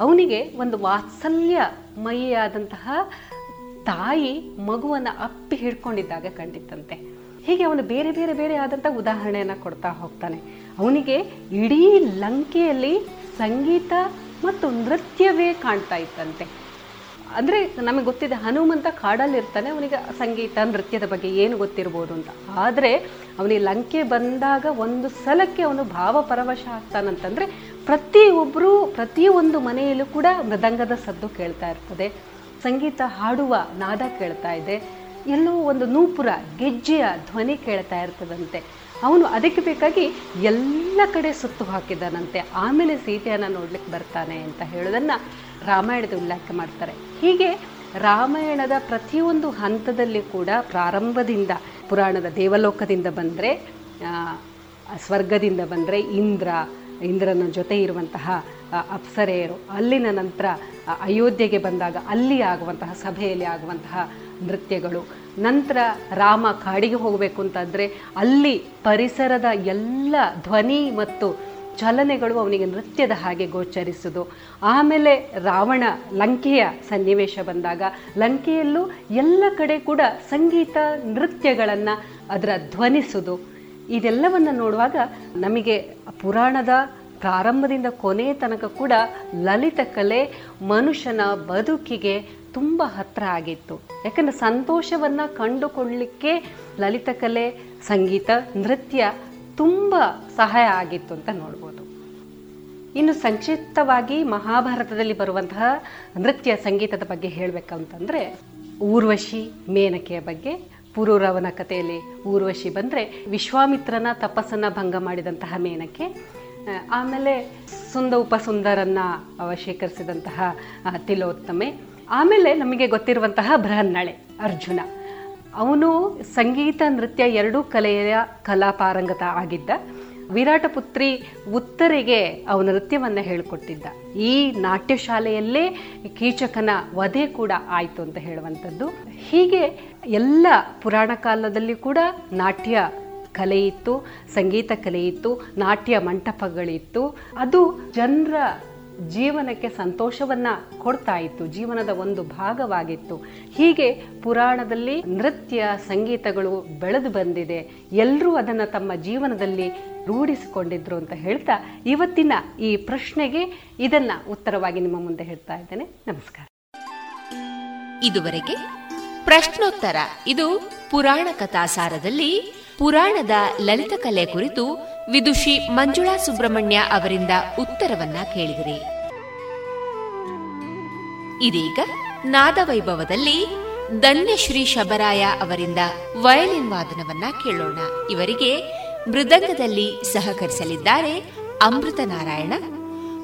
ಅವನಿಗೆ ಒಂದು ವಾತ್ಸಲ್ಯ ಮೈಯಾದಂತಹ ತಾಯಿ ಮಗುವನ್ನು ಅಪ್ಪಿ ಹಿಡ್ಕೊಂಡಿದ್ದಾಗ ಕಂಡಿತ್ತಂತೆ. ಹೀಗೆ ಅವನು ಬೇರೆ ಬೇರೆ ಬೇರೆ ಆದಂಥ ಉದಾಹರಣೆಯನ್ನು ಕೊಡ್ತಾ ಹೋಗ್ತಾನೆ. ಅವನಿಗೆ ಇಡೀ ಲಂಕೆಯಲ್ಲಿ ಸಂಗೀತ ಮತ್ತು ನೃತ್ಯವೇ ಕಾಣ್ತಾ ಇತ್ತಂತೆ. ಅಂದರೆ ನಮಗೆ ಗೊತ್ತಿದೆ ಹನುಮಂತ ಕಾಡಲ್ಲಿರ್ತಾನೆ, ಅವನಿಗೆ ಸಂಗೀತ, ನೃತ್ಯದ ಬಗ್ಗೆ ಏನು ಗೊತ್ತಿರ್ಬೋದು ಅಂತ. ಆದರೆ ಅವನಿಗೆ ಲಂಕೆ ಬಂದಾಗ ಒಂದು ಸಲಕ್ಕೆ ಅವನು ಭಾವಪರವಶ ಆಗ್ತಾನಂತಂದರೆ ಪ್ರತಿಯೊಬ್ಬರು ಪ್ರತಿಯೊಂದು ಮನೆಯಲ್ಲೂ ಕೂಡ ಮೃದಂಗದ ಸದ್ದು ಕೇಳ್ತಾ ಇರ್ತದೆ. ಸಂಗೀತ ಹಾಡುವ ನಾದ ಕೇಳ್ತಾ ಇದೆ. ಎಲ್ಲೋ ಒಂದು ನೂಪುರ, ಗೆಜ್ಜೆಯ ಧ್ವನಿ ಕೇಳ್ತಾ ಇರ್ತದಂತೆ. ಅವನು ಅದಕ್ಕೆ ಬೇಕಾಗಿ ಎಲ್ಲ ಕಡೆ ಸುತ್ತು ಹಾಕಿದ್ದಾನಂತೆ ಆಮೇಲೆ ಸೀತೆಯನ್ನು ನೋಡ್ಲಿಕ್ಕೆ ಬರ್ತಾನೆ ಅಂತ ಹೇಳೋದನ್ನು ರಾಮಾಯಣದ ಉಲ್ಲೇಖ ಮಾಡ್ತಾರೆ. ಹೀಗೆ ರಾಮಾಯಣದ ಪ್ರತಿಯೊಂದು ಹಂತದಲ್ಲಿ ಕೂಡ ಪ್ರಾರಂಭದಿಂದ ಪುರಾಣದ ದೇವಲೋಕದಿಂದ ಬಂದರೆ ಸ್ವರ್ಗದಿಂದ ಬಂದರೆ ಇಂದ್ರ, ಇಂದ್ರನ ಜೊತೆ ಇರುವಂತಹ ಅಪ್ಸರೆಯರು. ಅಲ್ಲಿನ ನಂತರ ಅಯೋಧ್ಯೆಗೆ ಬಂದಾಗ ಅಲ್ಲಿ ಆಗುವಂತಹ, ಸಭೆಯಲ್ಲಿ ಆಗುವಂತಹ ನೃತ್ಯಗಳು. ನಂತರ ರಾಮ ಕಾಡಿಗೆ ಹೋಗಬೇಕು ಅಂತಂದರೆ ಅಲ್ಲಿ ಪರಿಸರದ ಎಲ್ಲ ಧ್ವನಿ ಮತ್ತು ಚಲನೆಗಳು ಅವನಿಗೆ ನೃತ್ಯದ ಹಾಗೆ ಗೋಚರಿಸುವುದು ಆಮೇಲೆ ರಾವಣ ಲಂಕೆಯ ಸನ್ನಿವೇಶ ಬಂದಾಗ ಲಂಕೆಯಲ್ಲೂ ಎಲ್ಲ ಕಡೆ ಕೂಡ ಸಂಗೀತ ನೃತ್ಯಗಳನ್ನು ಅದರ ಧ್ವನಿಸುವುದು ಇದೆಲ್ಲವನ್ನು ನೋಡುವಾಗ ನಮಗೆ ಪುರಾಣದ ಪ್ರಾರಂಭದಿಂದ ಕೊನೆಯ ತನಕ ಕೂಡ ಲಲಿತ ಕಲೆ ಮನುಷ್ಯನ ಬದುಕಿಗೆ ತುಂಬ ಹತ್ತಿರ ಆಗಿತ್ತು. ಯಾಕಂದರೆ ಸಂತೋಷವನ್ನು ಕಂಡುಕೊಳ್ಳಲಿಕ್ಕೆ ಲಲಿತ ಕಲೆ, ಸಂಗೀತ, ನೃತ್ಯ ತುಂಬ ಸಹಾಯ ಆಗಿತ್ತು ಅಂತ ನೋಡ್ಬೋದು. ಇನ್ನು ಸಂಕ್ಷಿಪ್ತವಾಗಿ ಮಹಾಭಾರತದಲ್ಲಿ ಬರುವಂತಹ ನೃತ್ಯ ಸಂಗೀತದ ಬಗ್ಗೆ ಹೇಳಬೇಕಂತಂದರೆ, ಊರ್ವಶಿ ಮೇನಕೆಯ ಬಗ್ಗೆ, ಪುರೂರವನ ಕಥೆಯಲ್ಲಿ ಊರ್ವಶಿ ಬಂದರೆ ವಿಶ್ವಾಮಿತ್ರನ ತಪಸ್ಸನ್ನು ಭಂಗ ಮಾಡಿದಂತಹ ಮೇನಕೆ ಆಮೇಲೆ ಸುಂದ ಉಪಸುಂದರನ್ನು ಶೇಖರಿಸಿದಂತಹ ತಿಲೋತ್ತಮೆ ಆಮೇಲೆ ನಮಗೆ ಗೊತ್ತಿರುವಂತಹ ಬೃಹನ್ನಳೆ, ಅರ್ಜುನ. ಅವನು ಸಂಗೀತ, ನೃತ್ಯ ಎರಡೂ ಕಲೆಯ ಕಲಾಪಾರಂಗತ ಆಗಿದ್ದ. ವಿರಾಟ ಪುತ್ರಿ ಉತ್ತರಿಗೆ ಅವನ ನೃತ್ಯವನ್ನು ಹೇಳಿಕೊಟ್ಟಿದ್ದ. ಈ ನಾಟ್ಯ ಶಾಲೆಯಲ್ಲೇ ಕೀಚಕನ ವಧೆ ಕೂಡ ಆಯಿತು ಅಂತ ಹೇಳುವಂಥದ್ದು. ಹೀಗೆ ಎಲ್ಲ ಪುರಾಣ ಕಾಲದಲ್ಲಿ ಕೂಡ ನಾಟ್ಯ ಕಲೆ ಇತ್ತು, ಸಂಗೀತ ಕಲೆ ಇತ್ತು, ನಾಟ್ಯ ಮಂಟಪಗಳಿತ್ತು. ಅದು ಜನರ ಜೀವನಕ್ಕೆ ಸಂತೋಷವನ್ನ ಕೊಡ್ತಾ ಇತ್ತು, ಜೀವನದ ಒಂದು ಭಾಗವಾಗಿತ್ತು. ಹೀಗೆ ಪುರಾಣದಲ್ಲಿ ನೃತ್ಯ, ಸಂಗೀತಗಳು ಬೆಳೆದು ಬಂದಿದೆ. ಎಲ್ಲರೂ ಅದನ್ನು ತಮ್ಮ ಜೀವನದಲ್ಲಿ ರೂಢಿಸಿಕೊಂಡಿದ್ರು ಅಂತ ಹೇಳ್ತಾ ಇವತ್ತಿನ ಈ ಪ್ರಶ್ನೆಗೆ ಇದನ್ನ ಉತ್ತರವಾಗಿ ನಿಮ್ಮ ಮುಂದೆ ಹೇಳ್ತಾ ಇದ್ದೇನೆ. ನಮಸ್ಕಾರ. ಇದುವರೆಗೆ ಪ್ರಶ್ನೋತ್ತರ. ಇದು ಪುರಾಣ ಕಥಾಸಾರದಲ್ಲಿ ಪುರಾಣದ ಲಲಿತ ಕಲೆ ಕುರಿತು ವಿದುಷಿ ಮಂಜುಳಾ ಸುಬ್ರಹ್ಮಣ್ಯ ಅವರಿಂದ ಉತ್ತರವನ್ನ ಕೇಳಿದಿರಿ. ಇದೀಗ ನಾದವೈಭವದಲ್ಲಿ ಧನ್ಯಶ್ರೀ ಶಬರಾಯ ಅವರಿಂದ ವಯಲಿನ್ ವಾದನವನ್ನ ಕೇಳೋಣ. ಇವರಿಗೆ ಮೃದಂಗದಲ್ಲಿ ಸಹಕರಿಸಲಿದ್ದಾರೆ ಅಮೃತ ನಾರಾಯಣ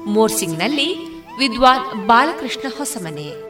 ಮೋರ್ಸಿಂಗ್ನಲ್ಲಿ ವಿದ್ವಾನ್ ಬಾಲಕೃಷ್ಣ ಹೊಸಮನೆ.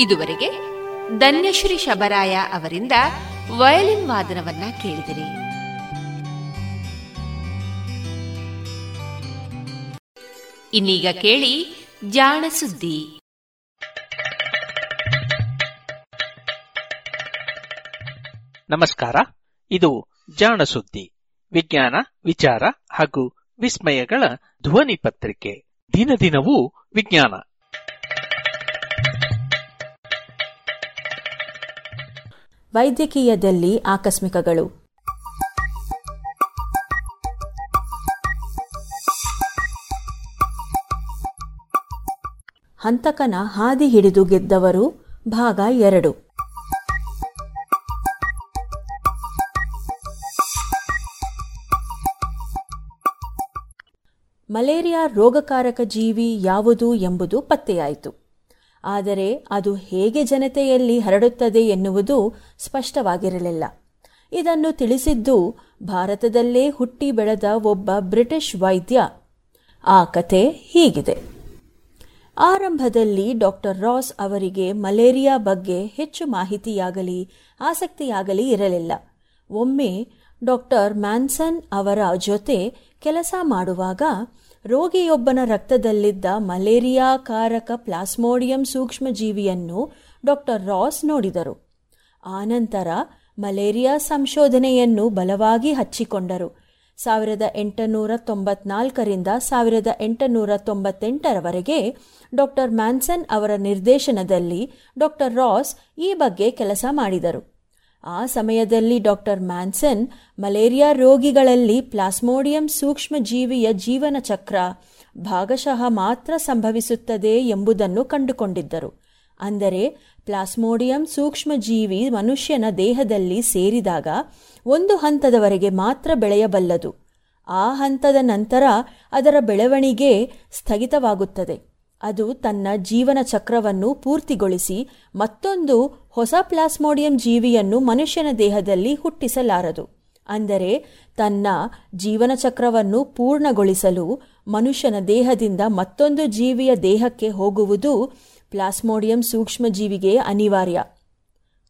ಇದುವರೆಗೆ ಧನ್ಯಶ್ರೀ ಶಬರಾಯ ಅವರಿಂದ ವಯಲಿನ್ ವಾದನವನ್ನ ಕೇಳಿದಿರಿ. ಇನ್ನೀಗ ಕೇಳಿ ಜಾಣ ಸುದ್ದಿ. ನಮಸ್ಕಾರ, ಇದು ಜಾಣ ಸುದ್ದಿ. ವಿಜ್ಞಾನ, ವಿಚಾರ ಹಾಗೂ ವಿಸ್ಮಯಗಳ ಧ್ವನಿ ಪತ್ರಿಕೆ. ದಿನ ದಿನವೂ ವಿಜ್ಞಾನ. ವೈದ್ಯಕೀಯದಲ್ಲಿ ಆಕಸ್ಮಿಕಗಳು. ಹಂತಕನ ಹಾದಿ ಹಿಡಿದು ಗೆದ್ದವರು ಭಾಗ ಎರಡು. ಮಲೇರಿಯಾ ರೋಗಕಾರಕ ಜೀವಿ ಯಾವುದು ಎಂಬುದು ಪತ್ತೆಯಾಯಿತು. ಆದರೆ ಅದು ಹೇಗೆ ಜನತೆಯಲ್ಲಿ ಹರಡುತ್ತದೆ ಎನ್ನುವುದು ಸ್ಪಷ್ಟವಾಗಿರಲಿಲ್ಲ. ಇದನ್ನು ತಿಳಿಸಿದ್ದು ಭಾರತದಲ್ಲೇ ಹುಟ್ಟಿ ಬೆಳೆದ ಒಬ್ಬ ಬ್ರಿಟಿಷ್ ವೈದ್ಯ. ಆ ಕಥೆ ಹೀಗಿದೆ. ಆರಂಭದಲ್ಲಿ ಡಾಕ್ಟರ್ ರಾಸ್ ಅವರಿಗೆ ಮಲೇರಿಯಾ ಬಗ್ಗೆ ಹೆಚ್ಚು ಮಾಹಿತಿಯಾಗಲಿ, ಆಸಕ್ತಿಯಾಗಲಿ ಇರಲಿಲ್ಲ. ಒಮ್ಮೆ ಡಾಕ್ಟರ್ ಮ್ಯಾನ್ಸನ್ ಅವರ ಜೊತೆ ಕೆಲಸ ಮಾಡುವಾಗ ರೋಗಿಯೊಬ್ಬನ ರಕ್ತದಲ್ಲಿದ್ದ ಮಲೇರಿಯಾಕಾರಕ ಪ್ಲಾಸ್ಮೋಡಿಯಂ ಸೂಕ್ಷ್ಮಜೀವಿಯನ್ನು ಡಾಕ್ಟರ್ ರಾಸ್ ನೋಡಿದರು. ಆನಂತರ ಮಲೇರಿಯಾ ಸಂಶೋಧನೆಯನ್ನು ಬಲವಾಗಿ ಹಚ್ಚಿಕೊಂಡರು. ಸಾವಿರದ ಎಂಟುನೂರ ತೊಂಬತ್ನಾಲ್ಕರಿಂದ ಸಾವಿರದ ಎಂಟುನೂರ ತೊಂಬತ್ತೆಂಟರವರೆಗೆ ಡಾಕ್ಟರ್ ಮ್ಯಾನ್ಸನ್ ಅವರ ನಿರ್ದೇಶನದಲ್ಲಿ ಡಾಕ್ಟರ್ ರಾಸ್ ಈ ಬಗ್ಗೆ ಕೆಲಸ ಮಾಡಿದರು. ಆ ಸಮಯದಲ್ಲಿ ಡಾಕ್ಟರ್ ಮ್ಯಾನ್ಸನ್ ಮಲೇರಿಯಾ ರೋಗಿಗಳಲ್ಲಿ ಪ್ಲಾಸ್ಮೋಡಿಯಂ ಸೂಕ್ಷ್ಮ ಜೀವಿಯ ಜೀವನ ಚಕ್ರ ಭಾಗಶಃ ಮಾತ್ರ ಸಂಭವಿಸುತ್ತದೆ ಎಂಬುದನ್ನು ಕಂಡುಕೊಂಡಿದ್ದರು. ಅಂದರೆ ಪ್ಲಾಸ್ಮೋಡಿಯಂ ಸೂಕ್ಷ್ಮಜೀವಿ ಮನುಷ್ಯನ ದೇಹದಲ್ಲಿ ಸೇರಿದಾಗ ಒಂದು ಹಂತದವರೆಗೆ ಮಾತ್ರ ಬೆಳೆಯಬಲ್ಲದು. ಆ ಹಂತದ ನಂತರ ಅದರ ಬೆಳವಣಿಗೆ ಸ್ಥಗಿತವಾಗುತ್ತದೆ. ಅದು ತನ್ನ ಜೀವನ ಚಕ್ರವನ್ನು ಪೂರ್ತಿಗೊಳಿಸಿ ಮತ್ತೊಂದು ಹೊಸ ಪ್ಲಾಸ್ಮೋಡಿಯಂ ಜೀವಿಯನ್ನು ಮನುಷ್ಯನ ದೇಹದಲ್ಲಿ ಹುಟ್ಟಿಸಲಾರದು. ಅಂದರೆ ತನ್ನ ಜೀವನ ಚಕ್ರವನ್ನು ಪೂರ್ಣಗೊಳಿಸಲು ಮನುಷ್ಯನ ದೇಹದಿಂದ ಮತ್ತೊಂದು ಜೀವಿಯ ದೇಹಕ್ಕೆ ಹೋಗುವುದು ಪ್ಲಾಸ್ಮೋಡಿಯಂ ಸೂಕ್ಷ್ಮಜೀವಿಗೆ ಅನಿವಾರ್ಯ.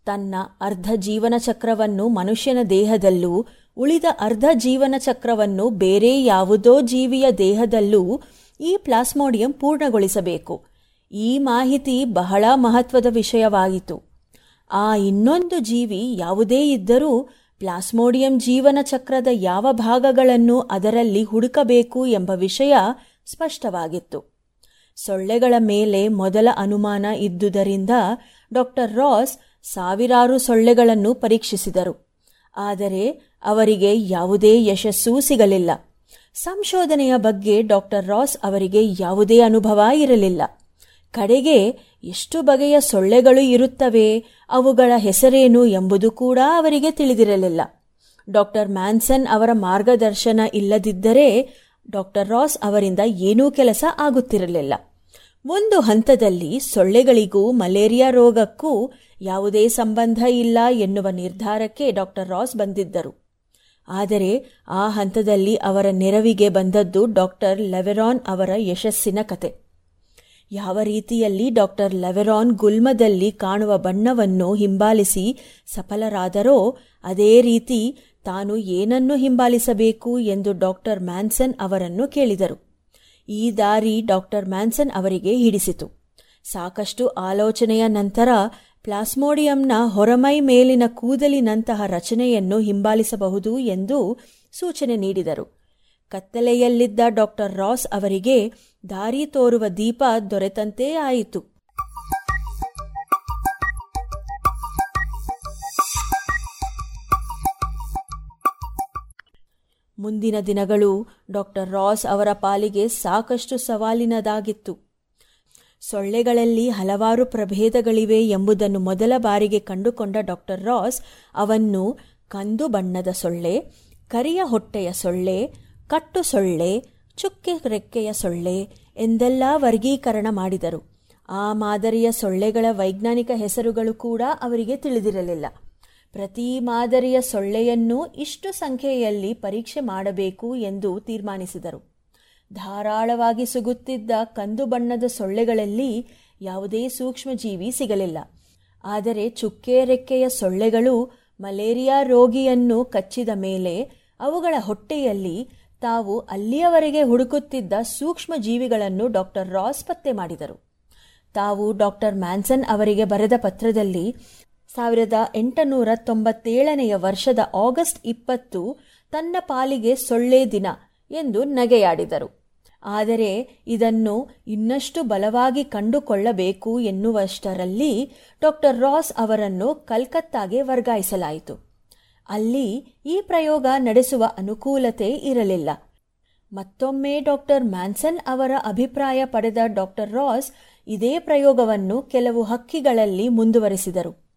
ತನ್ನ ಅರ್ಧ ಜೀವನ ಚಕ್ರವನ್ನು ಮನುಷ್ಯನ ದೇಹದಲ್ಲೂ ಉಳಿದ ಅರ್ಧ ಜೀವನ ಚಕ್ರವನ್ನು ಬೇರೆ ಯಾವುದೋ ಜೀವಿಯ ದೇಹದಲ್ಲೂ ಈ ಪ್ಲಾಸ್ಮೋಡಿಯಂ ಪೂರ್ಣಗೊಳಿಸಬೇಕು. ಈ ಮಾಹಿತಿ ಬಹಳ ಮಹತ್ವದ ವಿಷಯವಾಯಿತು ಆ ಇನ್ನೊಂದು ಜೀವಿ ಯಾವುದೇ ಇದ್ದರೂ ಪ್ಲಾಸ್ಮೋಡಿಯಂ ಜೀವನ ಚಕ್ರದ ಯಾವ ಭಾಗಗಳನ್ನು ಅದರಲ್ಲಿ ಹುಡುಕಬೇಕು ಎಂಬ ವಿಷಯ ಸ್ಪಷ್ಟವಾಗಿತ್ತು. ಸೊಳ್ಳೆಗಳ ಮೇಲೆ ಮೊದಲ ಅನುಮಾನ ಇದ್ದುದರಿಂದ ಡಾಕ್ಟರ್ ರಾಸ್ ಸಾವಿರಾರು ಸೊಳ್ಳೆಗಳನ್ನು ಪರೀಕ್ಷಿಸಿದರು. ಆದರೆ ಅವರಿಗೆ ಯಾವುದೇ ಯಶಸ್ಸೂ ಸಿಗಲಿಲ್ಲ. ಸಂಶೋಧನೆಯ ಬಗ್ಗೆ ಡಾಕ್ಟರ್ ರಾಸ್ ಅವರಿಗೆ ಯಾವುದೇ ಅನುಭವ ಇರಲಿಲ್ಲ. ಕಡೆಗೆ ಎಷ್ಟು ಬಗೆಯ ಸೊಳ್ಳೆಗಳು ಇರುತ್ತವೆ, ಅವುಗಳ ಹೆಸರೇನು ಎಂಬುದು ಕೂಡ ಅವರಿಗೆ ತಿಳಿದಿರಲಿಲ್ಲ. ಡಾಕ್ಟರ್ ಮ್ಯಾನ್ಸನ್ ಅವರ ಮಾರ್ಗದರ್ಶನ ಇಲ್ಲದಿದ್ದರೆ ಡಾಕ್ಟರ್ ರಾಸ್ ಅವರಿಂದ ಏನೂ ಕೆಲಸ ಆಗುತ್ತಿರಲಿಲ್ಲ. ಒಂದು ಹಂತದಲ್ಲಿ ಸೊಳ್ಳೆಗಳಿಗೂ ಮಲೇರಿಯಾ ರೋಗಕ್ಕೂ ಯಾವುದೇ ಸಂಬಂಧ ಇಲ್ಲ ಎನ್ನುವ ನಿರ್ಧಾರಕ್ಕೆ ಡಾಕ್ಟರ್ ರಾಸ್ ಬಂದಿದ್ದರು. ಆದರೆ ಆ ಹಂತದಲ್ಲಿ ಅವರ ನೆರವಿಗೆ ಬಂದದ್ದು ಡಾಕ್ಟರ್ ಲೆವೆರಾನ್ ಅವರ ಯಶಸ್ಸಿನ ಕತೆ. ಯಾವ ರೀತಿಯಲ್ಲಿ ಡಾಕ್ಟರ್ ಲೆವೆರಾನ್ ಗುಲ್ಮದಲ್ಲಿ ಕಾಣುವ ಬಣ್ಣವನ್ನು ಹಿಂಬಾಲಿಸಿ ಸಫಲರಾದರೋ, ಅದೇ ರೀತಿ ತಾನು ಏನನ್ನು ಹಿಂಬಾಲಿಸಬೇಕು ಎಂದು ಡಾಕ್ಟರ್ ಮ್ಯಾನ್ಸನ್ ಅವರನ್ನು ಕೇಳಿದರು. ಈ ದಾರಿ ಡಾಕ್ಟರ್ ಮ್ಯಾನ್ಸನ್ ಅವರಿಗೆ ಹಿಡಿಸಿತು. ಸಾಕಷ್ಟು ಆಲೋಚನೆಯ ನಂತರ ಪ್ಲಾಸ್ಮೋಡಿಯಂನ ಹೊರಮೈ ಮೇಲಿನ ಕೂದಲಿನಂತಹ ರಚನೆಯನ್ನು ಹಿಂಬಾಲಿಸಬಹುದು ಎಂದು ಸೂಚನೆ ನೀಡಿದರು. ಕತ್ತಲೆಯಲ್ಲಿದ್ದ ಡಾಕ್ಟರ್ ರಾಸ್ ಅವರಿಗೆ ದಾರಿ ತೋರುವ ದೀಪ ದೊರೆತಂತೆ ಆಯಿತು. ಮುಂದಿನ ದಿನಗಳು ಡಾಕ್ಟರ್ ರಾಸ್ ಅವರ ಪಾಲಿಗೆ ಸಾಕಷ್ಟು ಸವಾಲಿನದಾಗಿತ್ತು. ಸೊಳ್ಳೆಗಳಲ್ಲಿ ಹಲವಾರು ಪ್ರಭೇದಗಳಿವೆ ಎಂಬುದನ್ನು ಮೊದಲ ಬಾರಿಗೆ ಕಂಡುಕೊಂಡ ಡಾಕ್ಟರ್ ರಾಸ್, ಅವನ್ನು ಕಂದು ಬಣ್ಣದ ಸೊಳ್ಳೆ, ಕರಿಯ ಹೊಟ್ಟೆಯ ಸೊಳ್ಳೆ, ಕಟ್ಟು ಸೊಳ್ಳೆ, ಚುಕ್ಕೆ ರೆಕ್ಕೆಯ ಸೊಳ್ಳೆ ಎಂದೆಲ್ಲ ವರ್ಗೀಕರಣ ಮಾಡಿದರು. ಆ ಮಾದರಿಯ ಸೊಳ್ಳೆಗಳ ವೈಜ್ಞಾನಿಕ ಹೆಸರುಗಳು ಕೂಡ ಅವರಿಗೆ ತಿಳಿದಿರಲಿಲ್ಲ. ಪ್ರತಿ ಮಾದರಿಯ ಸೊಳ್ಳೆಯನ್ನು ಇಷ್ಟು ಸಂಖ್ಯೆಯಲ್ಲಿ ಪರೀಕ್ಷೆ ಮಾಡಬೇಕು ಎಂದು ತೀರ್ಮಾನಿಸಿದರು. ಧಾರಾಳವಾಗಿ ಸುಗುತ್ತಿದ್ದ ಕಂದು ಬಣ್ಣದ ಸೊಳ್ಳೆಗಳಲ್ಲಿ ಯಾವುದೇ ಸೂಕ್ಷ್ಮಜೀವಿ ಸಿಗಲಿಲ್ಲ. ಆದರೆ ಚುಕ್ಕೆ ರೆಕ್ಕೆಯ ಸೊಳ್ಳೆಗಳು ಮಲೇರಿಯಾ ರೋಗಿಯನ್ನು ಕಚ್ಚಿದ ಮೇಲೆ ಅವುಗಳ ಹೊಟ್ಟೆಯಲ್ಲಿ ತಾವು ಅಲ್ಲಿಯವರೆಗೆ ಹುಡುಕುತ್ತಿದ್ದ ಸೂಕ್ಷ್ಮ ಜೀವಿಗಳನ್ನು ಡಾಕ್ಟರ್ ರಾಸ್ ಪತ್ತೆ ಮಾಡಿದರು. ತಾವು ಡಾಕ್ಟರ್ ಮ್ಯಾನ್ಸನ್ ಅವರಿಗೆ ಬರೆದ ಪತ್ರದಲ್ಲಿ ಸಾವಿರದ ಎಂಟುನೂರ ತೊಂಬತ್ತೇಳನೆಯ ವರ್ಷದ ಆಗಸ್ಟ್ ಇಪ್ಪತ್ತು ತನ್ನ ಪಾಲಿಗೆ ಸೊಳ್ಳೆ ದಿನ ಎಂದು ನಗೆಯಾಡಿದರು. ಆದರೆ ಇದನ್ನು ಇನ್ನಷ್ಟು ಬಲವಾಗಿ ಕಂಡುಕೊಳ್ಳಬೇಕು ಎನ್ನುವಷ್ಟರಲ್ಲಿ ಡಾಕ್ಟರ್ ರಾಸ್ ಅವರನ್ನು ಕಲ್ಕತ್ತಾಗೆ ವರ್ಗಾಯಿಸಲಾಯಿತು. ಅಲ್ಲಿ ಈ ಪ್ರಯೋಗ ನಡೆಸುವ ಅನುಕೂಲತೆ ಇರಲಿಲ್ಲ. ಮತ್ತೊಮ್ಮೆ ಡಾಕ್ಟರ್ ಮ್ಯಾನ್ಸನ್ ಅವರ ಅಭಿಪ್ರಾಯ ಪಡೆದ ಡಾಕ್ಟರ್ ರಾಸ್ ಇದೇ ಪ್ರಯೋಗವನ್ನು ಕೆಲವು ಹಕ್ಕಿಗಳಲ್ಲಿ ಮುಂದುವರೆಸಿದರು.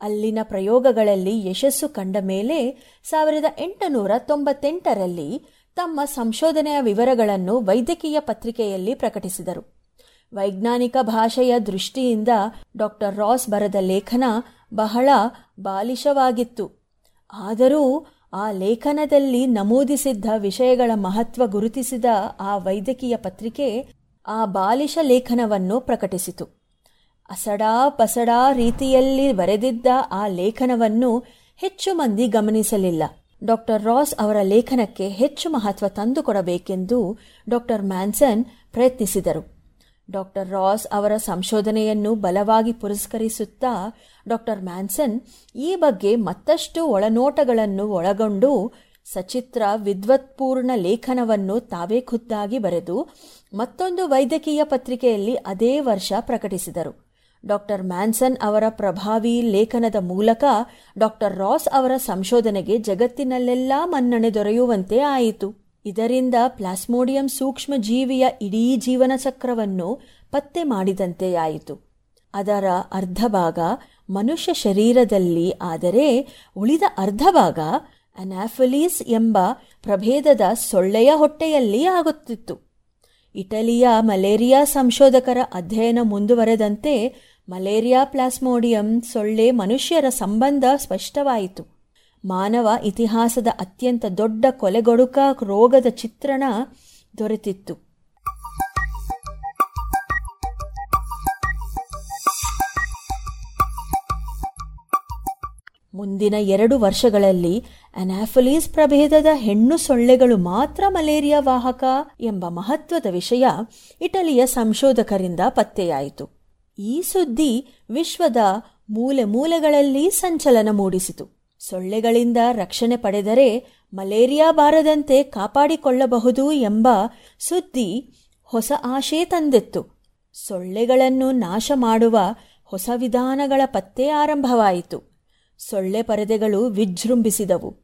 ಅಲ್ಲಿನ ಪ್ರಯೋಗಗಳಲ್ಲಿ ಯಶಸ್ಸು ಕಂಡ ಮೇಲೆ ಸಾವಿರದ ಎಂಟುನೂರ ತೊಂಬತ್ತೆಂಟರಲ್ಲಿ ತಮ್ಮ ಸಂಶೋಧನೆಯ ವಿವರಗಳನ್ನು ವೈದ್ಯಕೀಯ ಪತ್ರಿಕೆಯಲ್ಲಿ ಪ್ರಕಟಿಸಿದರು. ವೈಜ್ಞಾನಿಕ ಭಾಷೆಯ ದೃಷ್ಟಿಯಿಂದ ಡಾಕ್ಟರ್ ರಾಸ್ ಬರೆದ ಲೇಖನ ಬಹಳ ಬಾಲಿಶವಾಗಿತ್ತು. ಆದರೂ ಆ ಲೇಖನದಲ್ಲಿ ನಮೂದಿಸಿದ್ದ ವಿಷಯಗಳ ಮಹತ್ವ ಗುರುತಿಸಿದ ಆ ವೈದ್ಯಕೀಯ ಪತ್ರಿಕೆ ಆ ಬಾಲಿಶ ಲೇಖನವನ್ನು ಪ್ರಕಟಿಸಿತು. ಅಸಡಾ ಪಸಡಾ ರೀತಿಯಲ್ಲಿ ಬರೆದಿದ್ದ ಆ ಲೇಖನವನ್ನು ಹೆಚ್ಚು ಮಂದಿ ಗಮನಿಸಲಿಲ್ಲ. ಡಾಕ್ಟರ್ ರಾಸ್ ಅವರ ಲೇಖನಕ್ಕೆ ಹೆಚ್ಚು ಮಹತ್ವ ತಂದುಕೊಡಬೇಕೆಂದು ಡಾಕ್ಟರ್ ಮ್ಯಾನ್ಸನ್ ಪ್ರಯತ್ನಿಸಿದರು. ಡಾಕ್ಟರ್ ರಾಸ್ ಅವರ ಸಂಶೋಧನೆಯನ್ನು ಬಲವಾಗಿ ಪುರಸ್ಕರಿಸುತ್ತಾ ಡಾಕ್ಟರ್ ಮ್ಯಾನ್ಸನ್ ಈ ಬಗ್ಗೆ ಮತ್ತಷ್ಟು ಒಳನೋಟಗಳನ್ನು ಒಳಗೊಂಡು ಸಚಿತ್ರ ವಿದ್ವತ್ಪೂರ್ಣ ಲೇಖನವನ್ನು ತಾವೇ ಖುದ್ದಾಗಿ ಬರೆದು ಮತ್ತೊಂದು ವೈದ್ಯಕೀಯ ಪತ್ರಿಕೆಯಲ್ಲಿ ಅದೇ ವರ್ಷ ಪ್ರಕಟಿಸಿದರು. ಡಾಕ್ಟರ್ ಮ್ಯಾನ್ಸನ್ ಅವರ ಪ್ರಭಾವಿ ಲೇಖನದ ಮೂಲಕ ಡಾಕ್ಟರ್ ರಾಸ್ ಅವರ ಸಂಶೋಧನೆಗೆ ಜಗತ್ತಿನಲ್ಲೆಲ್ಲ ಮನ್ನಣೆ ದೊರೆಯುವಂತೆ ಆಯಿತು. ಇದರಿಂದ ಪ್ಲಾಸ್ಮೋಡಿಯಂ ಸೂಕ್ಷ್ಮ ಜೀವಿಯ ಇಡೀ ಜೀವನ ಚಕ್ರವನ್ನು ಪತ್ತೆ ಮಾಡಿದಂತೆಯಾಯಿತು ಅದರ ಅರ್ಧ ಭಾಗ ಮನುಷ್ಯ ಶರೀರದಲ್ಲಿ, ಆದರೆ ಉಳಿದ ಅರ್ಧ ಭಾಗ ಅನಾಫಲೀಸ್ ಎಂಬ ಪ್ರಭೇದದ ಸೊಳ್ಳೆಯ ಹೊಟ್ಟೆಯಲ್ಲಿ ಆಗುತ್ತಿತ್ತು. ಇಟಲಿಯ ಮಲೇರಿಯಾ ಸಂಶೋಧಕರ ಅಧ್ಯಯನ ಮುಂದುವರೆದಂತೆ ಮಲೇರಿಯಾ ಪ್ಲಾಸ್ಮೋಡಿಯಂ ಸೊಳ್ಳೆ ಮನುಷ್ಯರ ಸಂಬಂಧ ಸ್ಪಷ್ಟವಾಯಿತು. ಮಾನವ ಇತಿಹಾಸದ ಅತ್ಯಂತ ದೊಡ್ಡ ಕೊಲೆಗೊಡುಕ ರೋಗದ ಚಿತ್ರಣ ದೊರೆತಿತ್ತು. ಮುಂದಿನ ಎರಡು ವರ್ಷಗಳಲ್ಲಿ ಅನಾಫಲೀಸ್ ಪ್ರಭೇದದ ಹೆಣ್ಣು ಸೊಳ್ಳೆಗಳು ಮಾತ್ರ ಮಲೇರಿಯಾ ವಾಹಕ ಎಂಬ ಮಹತ್ವದ ವಿಷಯ ಇಟಲಿಯ ಸಂಶೋಧಕರಿಂದ ಪತ್ತೆಯಾಯಿತು. ಈ ಸುದ್ದಿ ವಿಶ್ವದ ಮೂಲೆ ಮೂಲೆಗಳಲ್ಲಿ ಸಂಚಲನ ಮೂಡಿಸಿತು. ಸೊಳ್ಳೆಗಳಿಂದ ರಕ್ಷಣೆ ಪಡೆದರೆ ಮಲೇರಿಯಾ ಬಾರದಂತೆ ಕಾಪಾಡಿಕೊಳ್ಳಬಹುದು ಎಂಬ ಸುದ್ದಿ ಹೊಸ ಆಶೆ ತಂದಿತ್ತು. ಸೊಳ್ಳೆಗಳನ್ನು ನಾಶ ಮಾಡುವ ಹೊಸ ವಿಧಾನಗಳ ಪತ್ತೆ ಆರಂಭವಾಯಿತು. ಸೊಳ್ಳೆ ಪರದೆಗಳು ವಿಜೃಂಭಿಸಿದವು.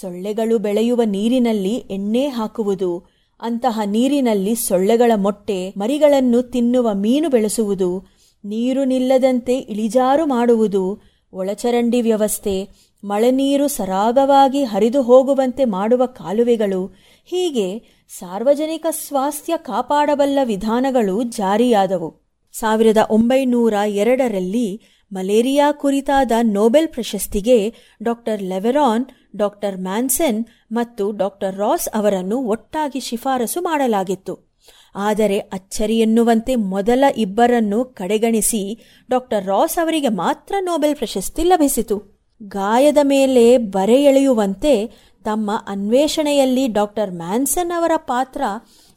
ಸೊಳ್ಳೆಗಳು ಬೆಳೆಯುವ ನೀರಿನಲ್ಲಿ ಎಣ್ಣೆ ಹಾಕುವುದು, ಅಂತಹ ನೀರಿನಲ್ಲಿ ಸೊಳ್ಳೆಗಳ ಮೊಟ್ಟೆ, ಮರಿಗಳನ್ನು ತಿನ್ನುವ ಮೀನು ಬೆಳೆಸುವುದು, ನೀರು ನಿಲ್ಲದಂತೆ ಇಳಿಜಾರು ಮಾಡುವುದು, ಒಳಚರಂಡಿ ವ್ಯವಸ್ಥೆ, ಮಳೆ ನೀರು ಸರಾಗವಾಗಿ ಹರಿದು ಹೋಗುವಂತೆ ಮಾಡುವ ಕಾಲುವೆಗಳು, ಹೀಗೆ ಸಾರ್ವಜನಿಕ ಸ್ವಾಸ್ಥ್ಯ ಕಾಪಾಡಬಲ್ಲ ವಿಧಾನಗಳು ಜಾರಿಯಾದವು. ಸಾವಿರದ ಒಂಬೈನೂರ ಎರಡರಲ್ಲಿ ಮಲೇರಿಯಾ ಕುರಿತಾದ ನೊಬೆಲ್ ಪ್ರಶಸ್ತಿಗೆ ಡಾಕ್ಟರ್ ಲೆವೆರಾನ್, ಡಾಕ್ಟರ್ ಮ್ಯಾನ್ಸೆನ್ ಮತ್ತು ಡಾಕ್ಟರ್ ರಾಸ್ ಅವರನ್ನು ಒಟ್ಟಾಗಿ ಶಿಫಾರಸು ಮಾಡಲಾಗಿತ್ತು. ಆದರೆ ಅಚ್ಚರಿ ಎನ್ನುವಂತೆ ಮೊದಲ ಇಬ್ಬರನ್ನು ಕಡೆಗಣಿಸಿ ಡಾಕ್ಟರ್ ರಾಸ್ ಅವರಿಗೆ ಮಾತ್ರ ನೊಬೆಲ್ ಪ್ರಶಸ್ತಿ ಲಭಿಸಿತು. ಗಾಯದ ಮೇಲೆ ಬರೆ ಎಳೆಯುವಂತೆ ತಮ್ಮ ಅನ್ವೇಷಣೆಯಲ್ಲಿ ಡಾಕ್ಟರ್ ಮ್ಯಾನ್ಸನ್ ಅವರ ಪಾತ್ರ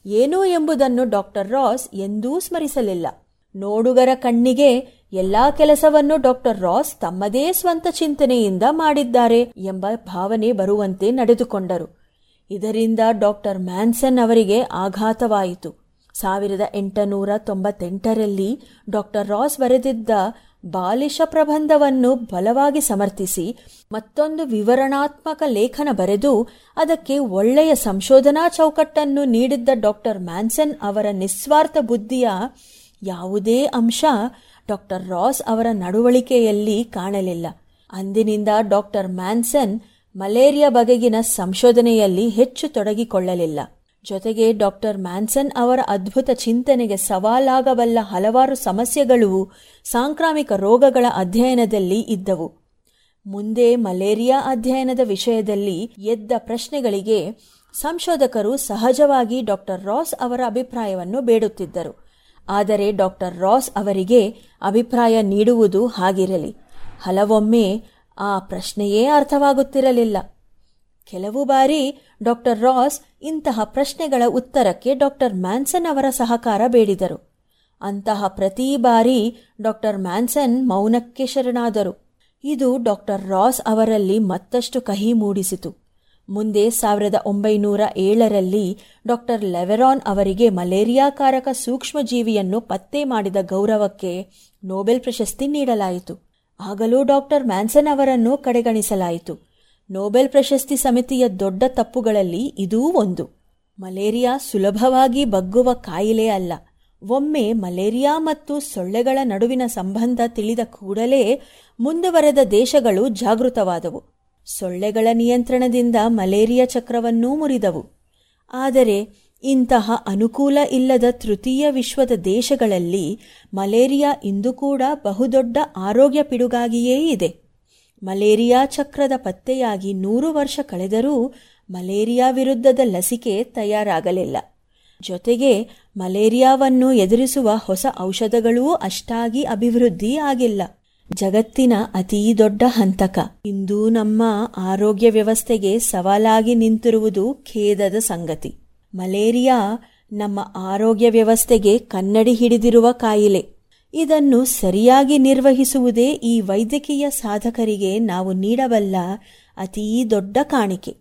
ಏನು ಎಂಬುದನ್ನು ಡಾಕ್ಟರ್ ರಾಸ್ ಎಂದೂ ಸ್ಮರಿಸಲಿಲ್ಲ. ನೋಡುಗರ ಕಣ್ಣಿಗೆ ಎಲ್ಲಾ ಕೆಲಸವನ್ನು ಡಾಕ್ಟರ್ ರಾಸ್ ತಮ್ಮದೇ ಸ್ವಂತ ಚಿಂತನೆಯಿಂದ ಮಾಡಿದ್ದಾರೆ ಎಂಬ ಭಾವನೆ ಬರುವಂತೆ ನಡೆದುಕೊಂಡರು. ಇದರಿಂದ ಡಾಕ್ಟರ್ ಮ್ಯಾನ್ಸನ್ ಅವರಿಗೆ ಆಘಾತವಾಯಿತು. ಸಾವಿರದ ಎಂಟುನೂರ ತೊಂಬತ್ತೆಂಟರಲ್ಲಿ ಡಾಕ್ಟರ್ ರಾಸ್ ಬರೆದಿದ್ದ ಬಾಲಿಶ ಪ್ರಬಂಧವನ್ನು ಬಲವಾಗಿ ಸಮರ್ಥಿಸಿ ಮತ್ತೊಂದು ವಿವರಣಾತ್ಮಕ ಲೇಖನ ಬರೆದು ಅದಕ್ಕೆ ಒಳ್ಳೆಯ ಸಂಶೋಧನಾ ಚೌಕಟ್ಟನ್ನು ನೀಡಿದ್ದ ಡಾಕ್ಟರ್ ಮ್ಯಾನ್ಸನ್ ಅವರ ನಿಸ್ವಾರ್ಥ ಬುದ್ಧಿಯ ಯಾವುದೇ ಅಂಶ ಡಾಕ್ಟರ್ ರಾಸ್ ಅವರ ನಡವಳಿಕೆಯಲ್ಲಿ ಕಾಣಲಿಲ್ಲ. ಅಂದಿನಿಂದ ಡಾಕ್ಟರ್ ಮ್ಯಾನ್ಸನ್ ಮಲೇರಿಯಾ ಬಗೆಗಿನ ಸಂಶೋಧನೆಯಲ್ಲಿ ಹೆಚ್ಚು ತೊಡಗಿಕೊಳ್ಳಲಿಲ್ಲ. ಜೊತೆಗೆ ಡಾಕ್ಟರ್ ಮ್ಯಾನ್ಸನ್ ಅವರ ಅದ್ಭುತ ಚಿಂತನೆಗೆ ಸವಾಲಾಗಬಲ್ಲ ಹಲವಾರು ಸಮಸ್ಯೆಗಳು ಸಾಂಕ್ರಾಮಿಕ ರೋಗಗಳ ಅಧ್ಯಯನದಲ್ಲಿ ಇದ್ದವು. ಮುಂದೆ ಮಲೇರಿಯಾ ಅಧ್ಯಯನದ ವಿಷಯದಲ್ಲಿ ಎದ್ದ ಪ್ರಶ್ನೆಗಳಿಗೆ ಸಂಶೋಧಕರು ಸಹಜವಾಗಿ ಡಾಕ್ಟರ್ ರಾಸ್ ಅವರ ಅಭಿಪ್ರಾಯವನ್ನು ಬೇಡುತ್ತಿದ್ದರು. ಆದರೆ ಡಾಕ್ಟರ್ ರಾಸ್ ಅವರಿಗೆ ಅಭಿಪ್ರಾಯ ನೀಡುವುದು ಹಾಗಿರಲಿ. ಹಲವೊಮ್ಮೆ ಆ ಪ್ರಶ್ನೆಯೇ ಅರ್ಥವಾಗುತ್ತಿರಲಿಲ್ಲ. ಕೆಲವು ಬಾರಿ ಡಾಕ್ಟರ್ ರಾಸ್ ಇಂತಹ ಪ್ರಶ್ನೆಗಳ ಉತ್ತರಕ್ಕೆ ಡಾಕ್ಟರ್ ಮ್ಯಾನ್ಸನ್ ಅವರ ಸಹಕಾರ ಬೇಡಿದರು. ಅಂತಹ ಪ್ರತಿ ಬಾರಿ ಡಾಕ್ಟರ್ ಮ್ಯಾನ್ಸನ್ ಮೌನಕ್ಕೆ ಶರಣಾದರು. ಇದು ಡಾಕ್ಟರ್ ರಾಸ್ ಅವರಲ್ಲಿ ಮತ್ತಷ್ಟು ಕಹಿ ಮೂಡಿಸಿತು. ಮುಂದೆ ಸಾವಿರದ ಒಂಬೈನೂರ ಏಳರಲ್ಲಿ ಡಾಕ್ಟರ್ ಲೆವೆರಾನ್ ಅವರಿಗೆ ಮಲೇರಿಯಾಕಾರಕ ಸೂಕ್ಷ್ಮಜೀವಿಯನ್ನು ಪತ್ತೆ ಮಾಡಿದ ಗೌರವಕ್ಕೆ ನೊಬೆಲ್ ಪ್ರಶಸ್ತಿ ನೀಡಲಾಯಿತು. ಆಗಲೂ ಡಾಕ್ಟರ್ ಮ್ಯಾನ್ಸನ್ ಅವರನ್ನು ಕಡೆಗಣಿಸಲಾಯಿತು. ನೋಬೆಲ್ ಪ್ರಶಸ್ತಿ ಸಮಿತಿಯ ದೊಡ್ಡ ತಪ್ಪುಗಳಲ್ಲಿ ಇದೂ ಒಂದು. ಮಲೇರಿಯಾ ಸುಲಭವಾಗಿ ಬಗ್ಗುವ ಕಾಯಿಲೆ ಅಲ್ಲ. ಒಮ್ಮೆ ಮಲೇರಿಯಾ ಮತ್ತು ಸೊಳ್ಳೆಗಳ ನಡುವಿನ ಸಂಬಂಧ ತಿಳಿದ ಕೂಡಲೇ ಮುಂದುವರೆದ ದೇಶಗಳು ಜಾಗೃತವಾದವು. ಸೊಳ್ಳೆಗಳ ನಿಯಂತ್ರಣದಿಂದ ಮಲೇರಿಯಾ ಚಕ್ರವನ್ನೂ ಮುರಿದವು. ಆದರೆ ಇಂತಹ ಅನುಕೂಲ ಇಲ್ಲದ ತೃತೀಯ ವಿಶ್ವದ ದೇಶಗಳಲ್ಲಿ ಮಲೇರಿಯಾ ಇಂದು ಕೂಡ ಬಹುದೊಡ್ಡ ಆರೋಗ್ಯ ಪಿಡುಗಾಗಿಯೇ ಇದೆ. ಮಲೇರಿಯಾ ಚಕ್ರದ ಪತ್ತೆಯಾಗಿ ನೂರು ವರ್ಷ ಕಳೆದರೂ ಮಲೇರಿಯಾ ವಿರುದ್ಧದ ಲಸಿಕೆ ತಯಾರಾಗಲಿಲ್ಲ. ಜೊತೆಗೆ ಮಲೇರಿಯಾವನ್ನು ಎದುರಿಸುವ ಹೊಸ ಔಷಧಗಳೂ ಅಷ್ಟಾಗಿ ಅಭಿವೃದ್ಧಿ ಆಗಿಲ್ಲ. ಜಗತ್ತಿನ ಅತೀ ದೊಡ್ಡ ಹಂತಕ. ಇಂದು ನಮ್ಮ ಆರೋಗ್ಯ ವ್ಯವಸ್ಥೆಗೆ ಸವಾಲಾಗಿ ನಿಂತಿರುವುದು ಖೇದದ ಸಂಗತಿ. ಮಲೇರಿಯಾ ನಮ್ಮ ಆರೋಗ್ಯ ವ್ಯವಸ್ಥೆಗೆ ಕನ್ನಡಿ ಹಿಡಿದಿರುವ ಕಾಯಿಲೆ. ಇದನ್ನು ಸರಿಯಾಗಿ ನಿರ್ವಹಿಸುವುದೇ ಈ ವೈದ್ಯಕೀಯ ಸಾಧಕರಿಗೆ ನಾವು ನೀಡಬಲ್ಲ ಅತೀ ದೊಡ್ಡ ಕಾಣಿಕೆ.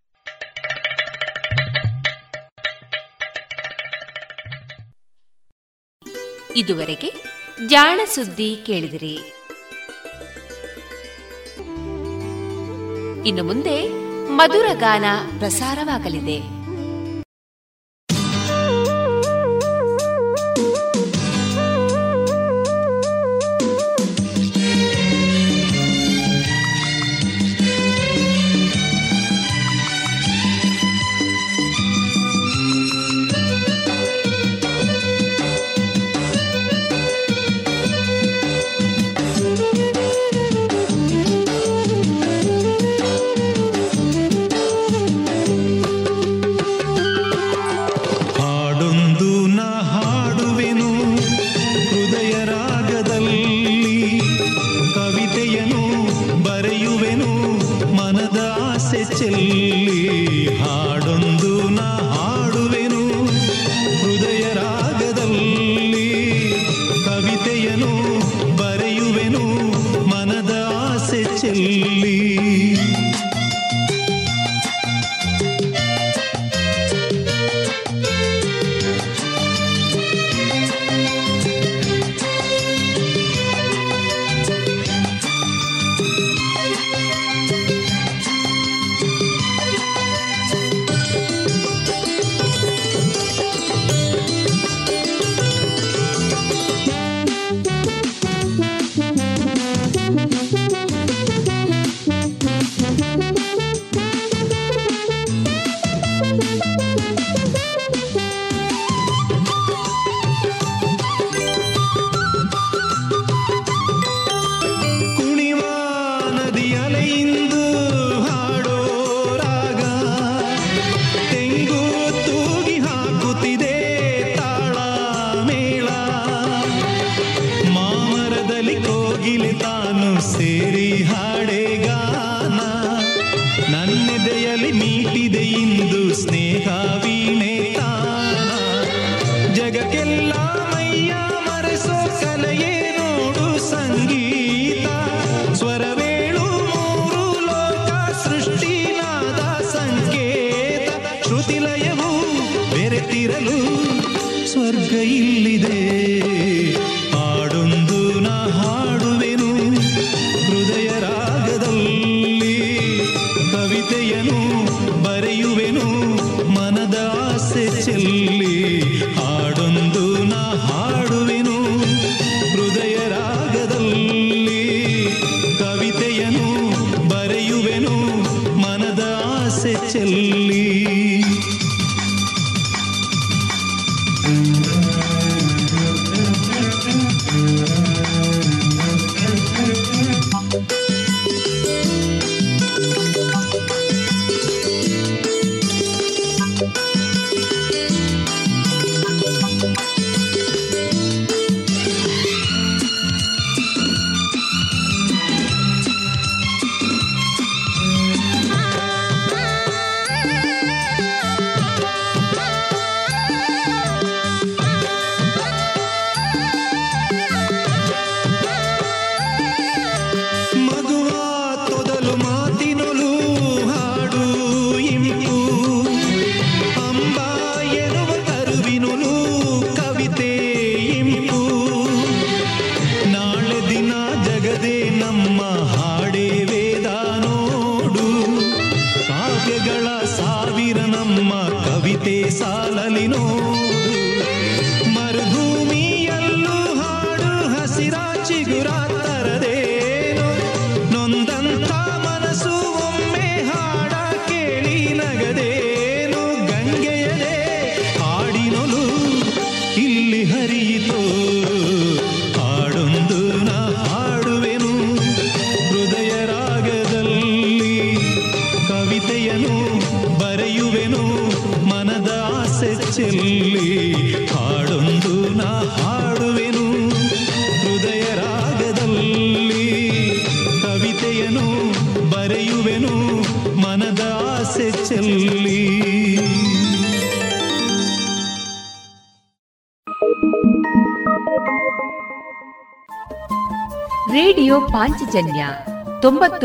ಇದುವರೆಗೆ ಜಾಣ ಸುದ್ದಿ ಕೇಳಿದಿರಿ. ಇನ್ನು ಮುಂದೆ ಮಧುರ ಗಾನ ಪ್ರಸಾರವಾಗಲಿದೆ.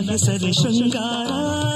ನಸರೆ ಶೃಂಗಾರ.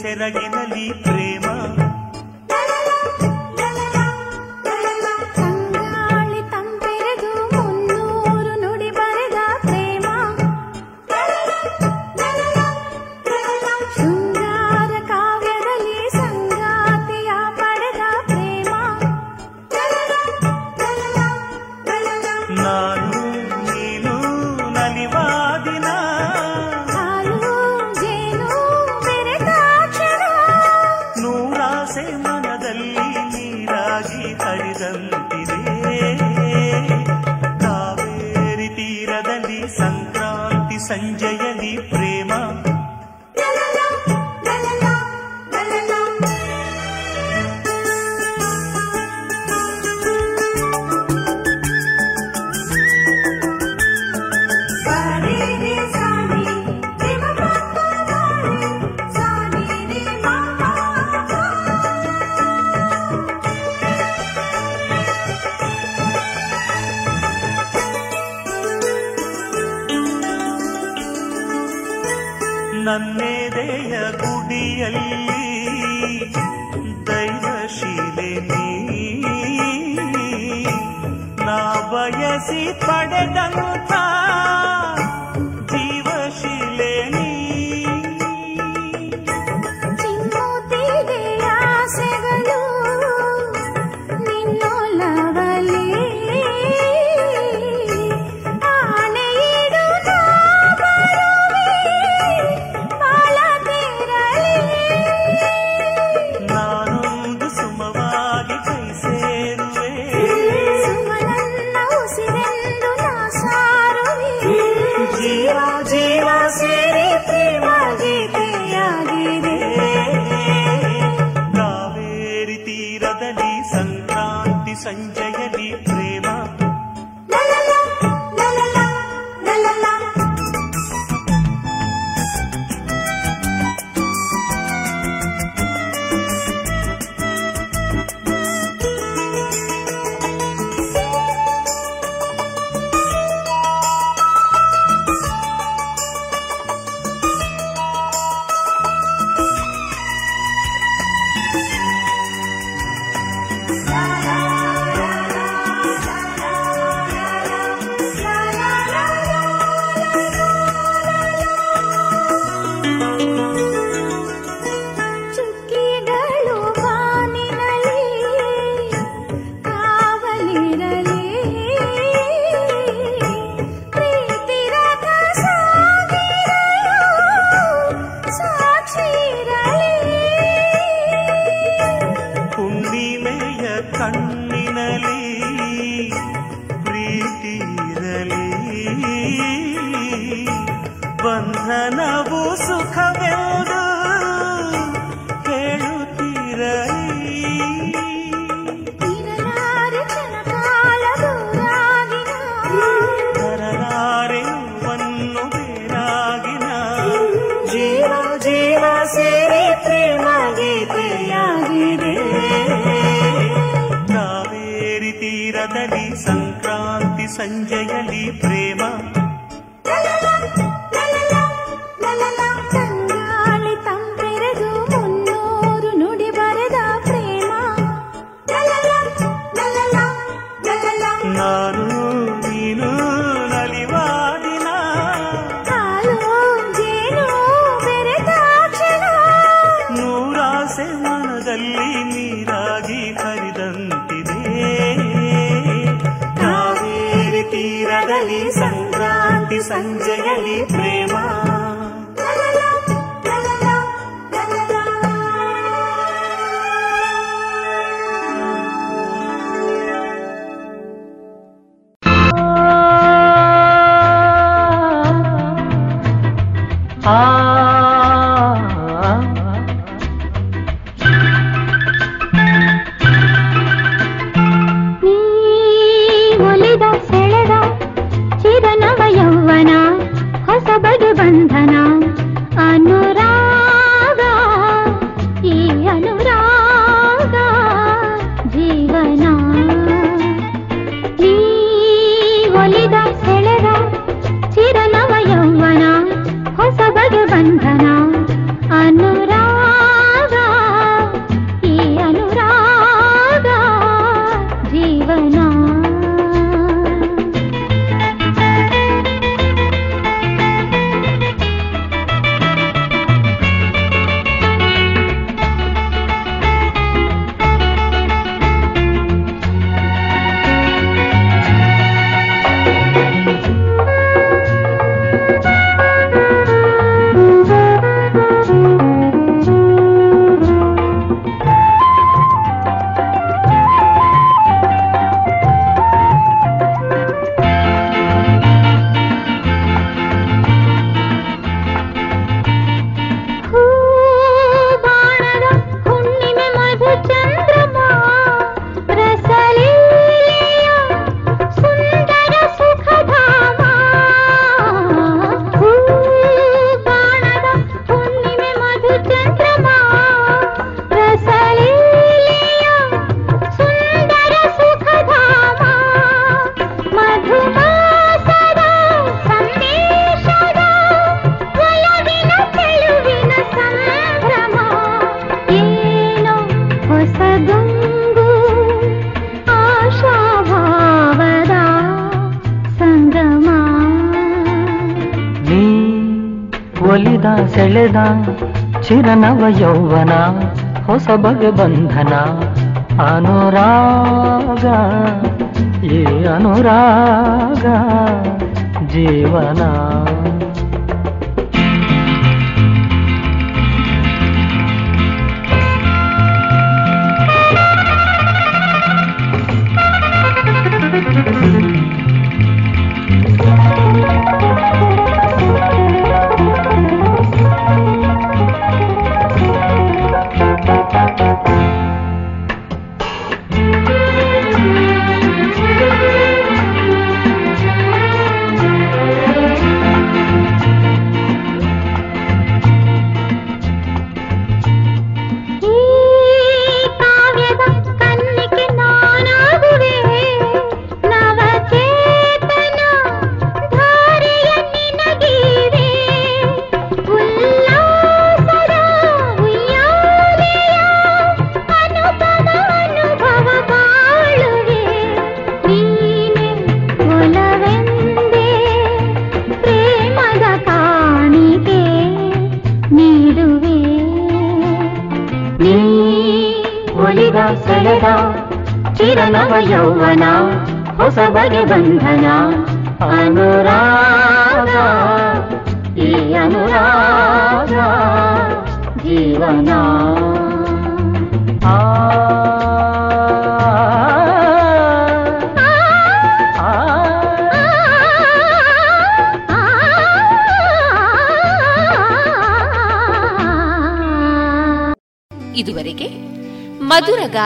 సెరగినలి ప్రేమ. रि सङ्क्रान्ति सञ्जयली प्रेम। ಯೌವನ ಹೊಸ ಬಗೆ ಬಂಧನ ಅನುರಾಗ ಈ ಅನುರಾಗ ಜೀವನ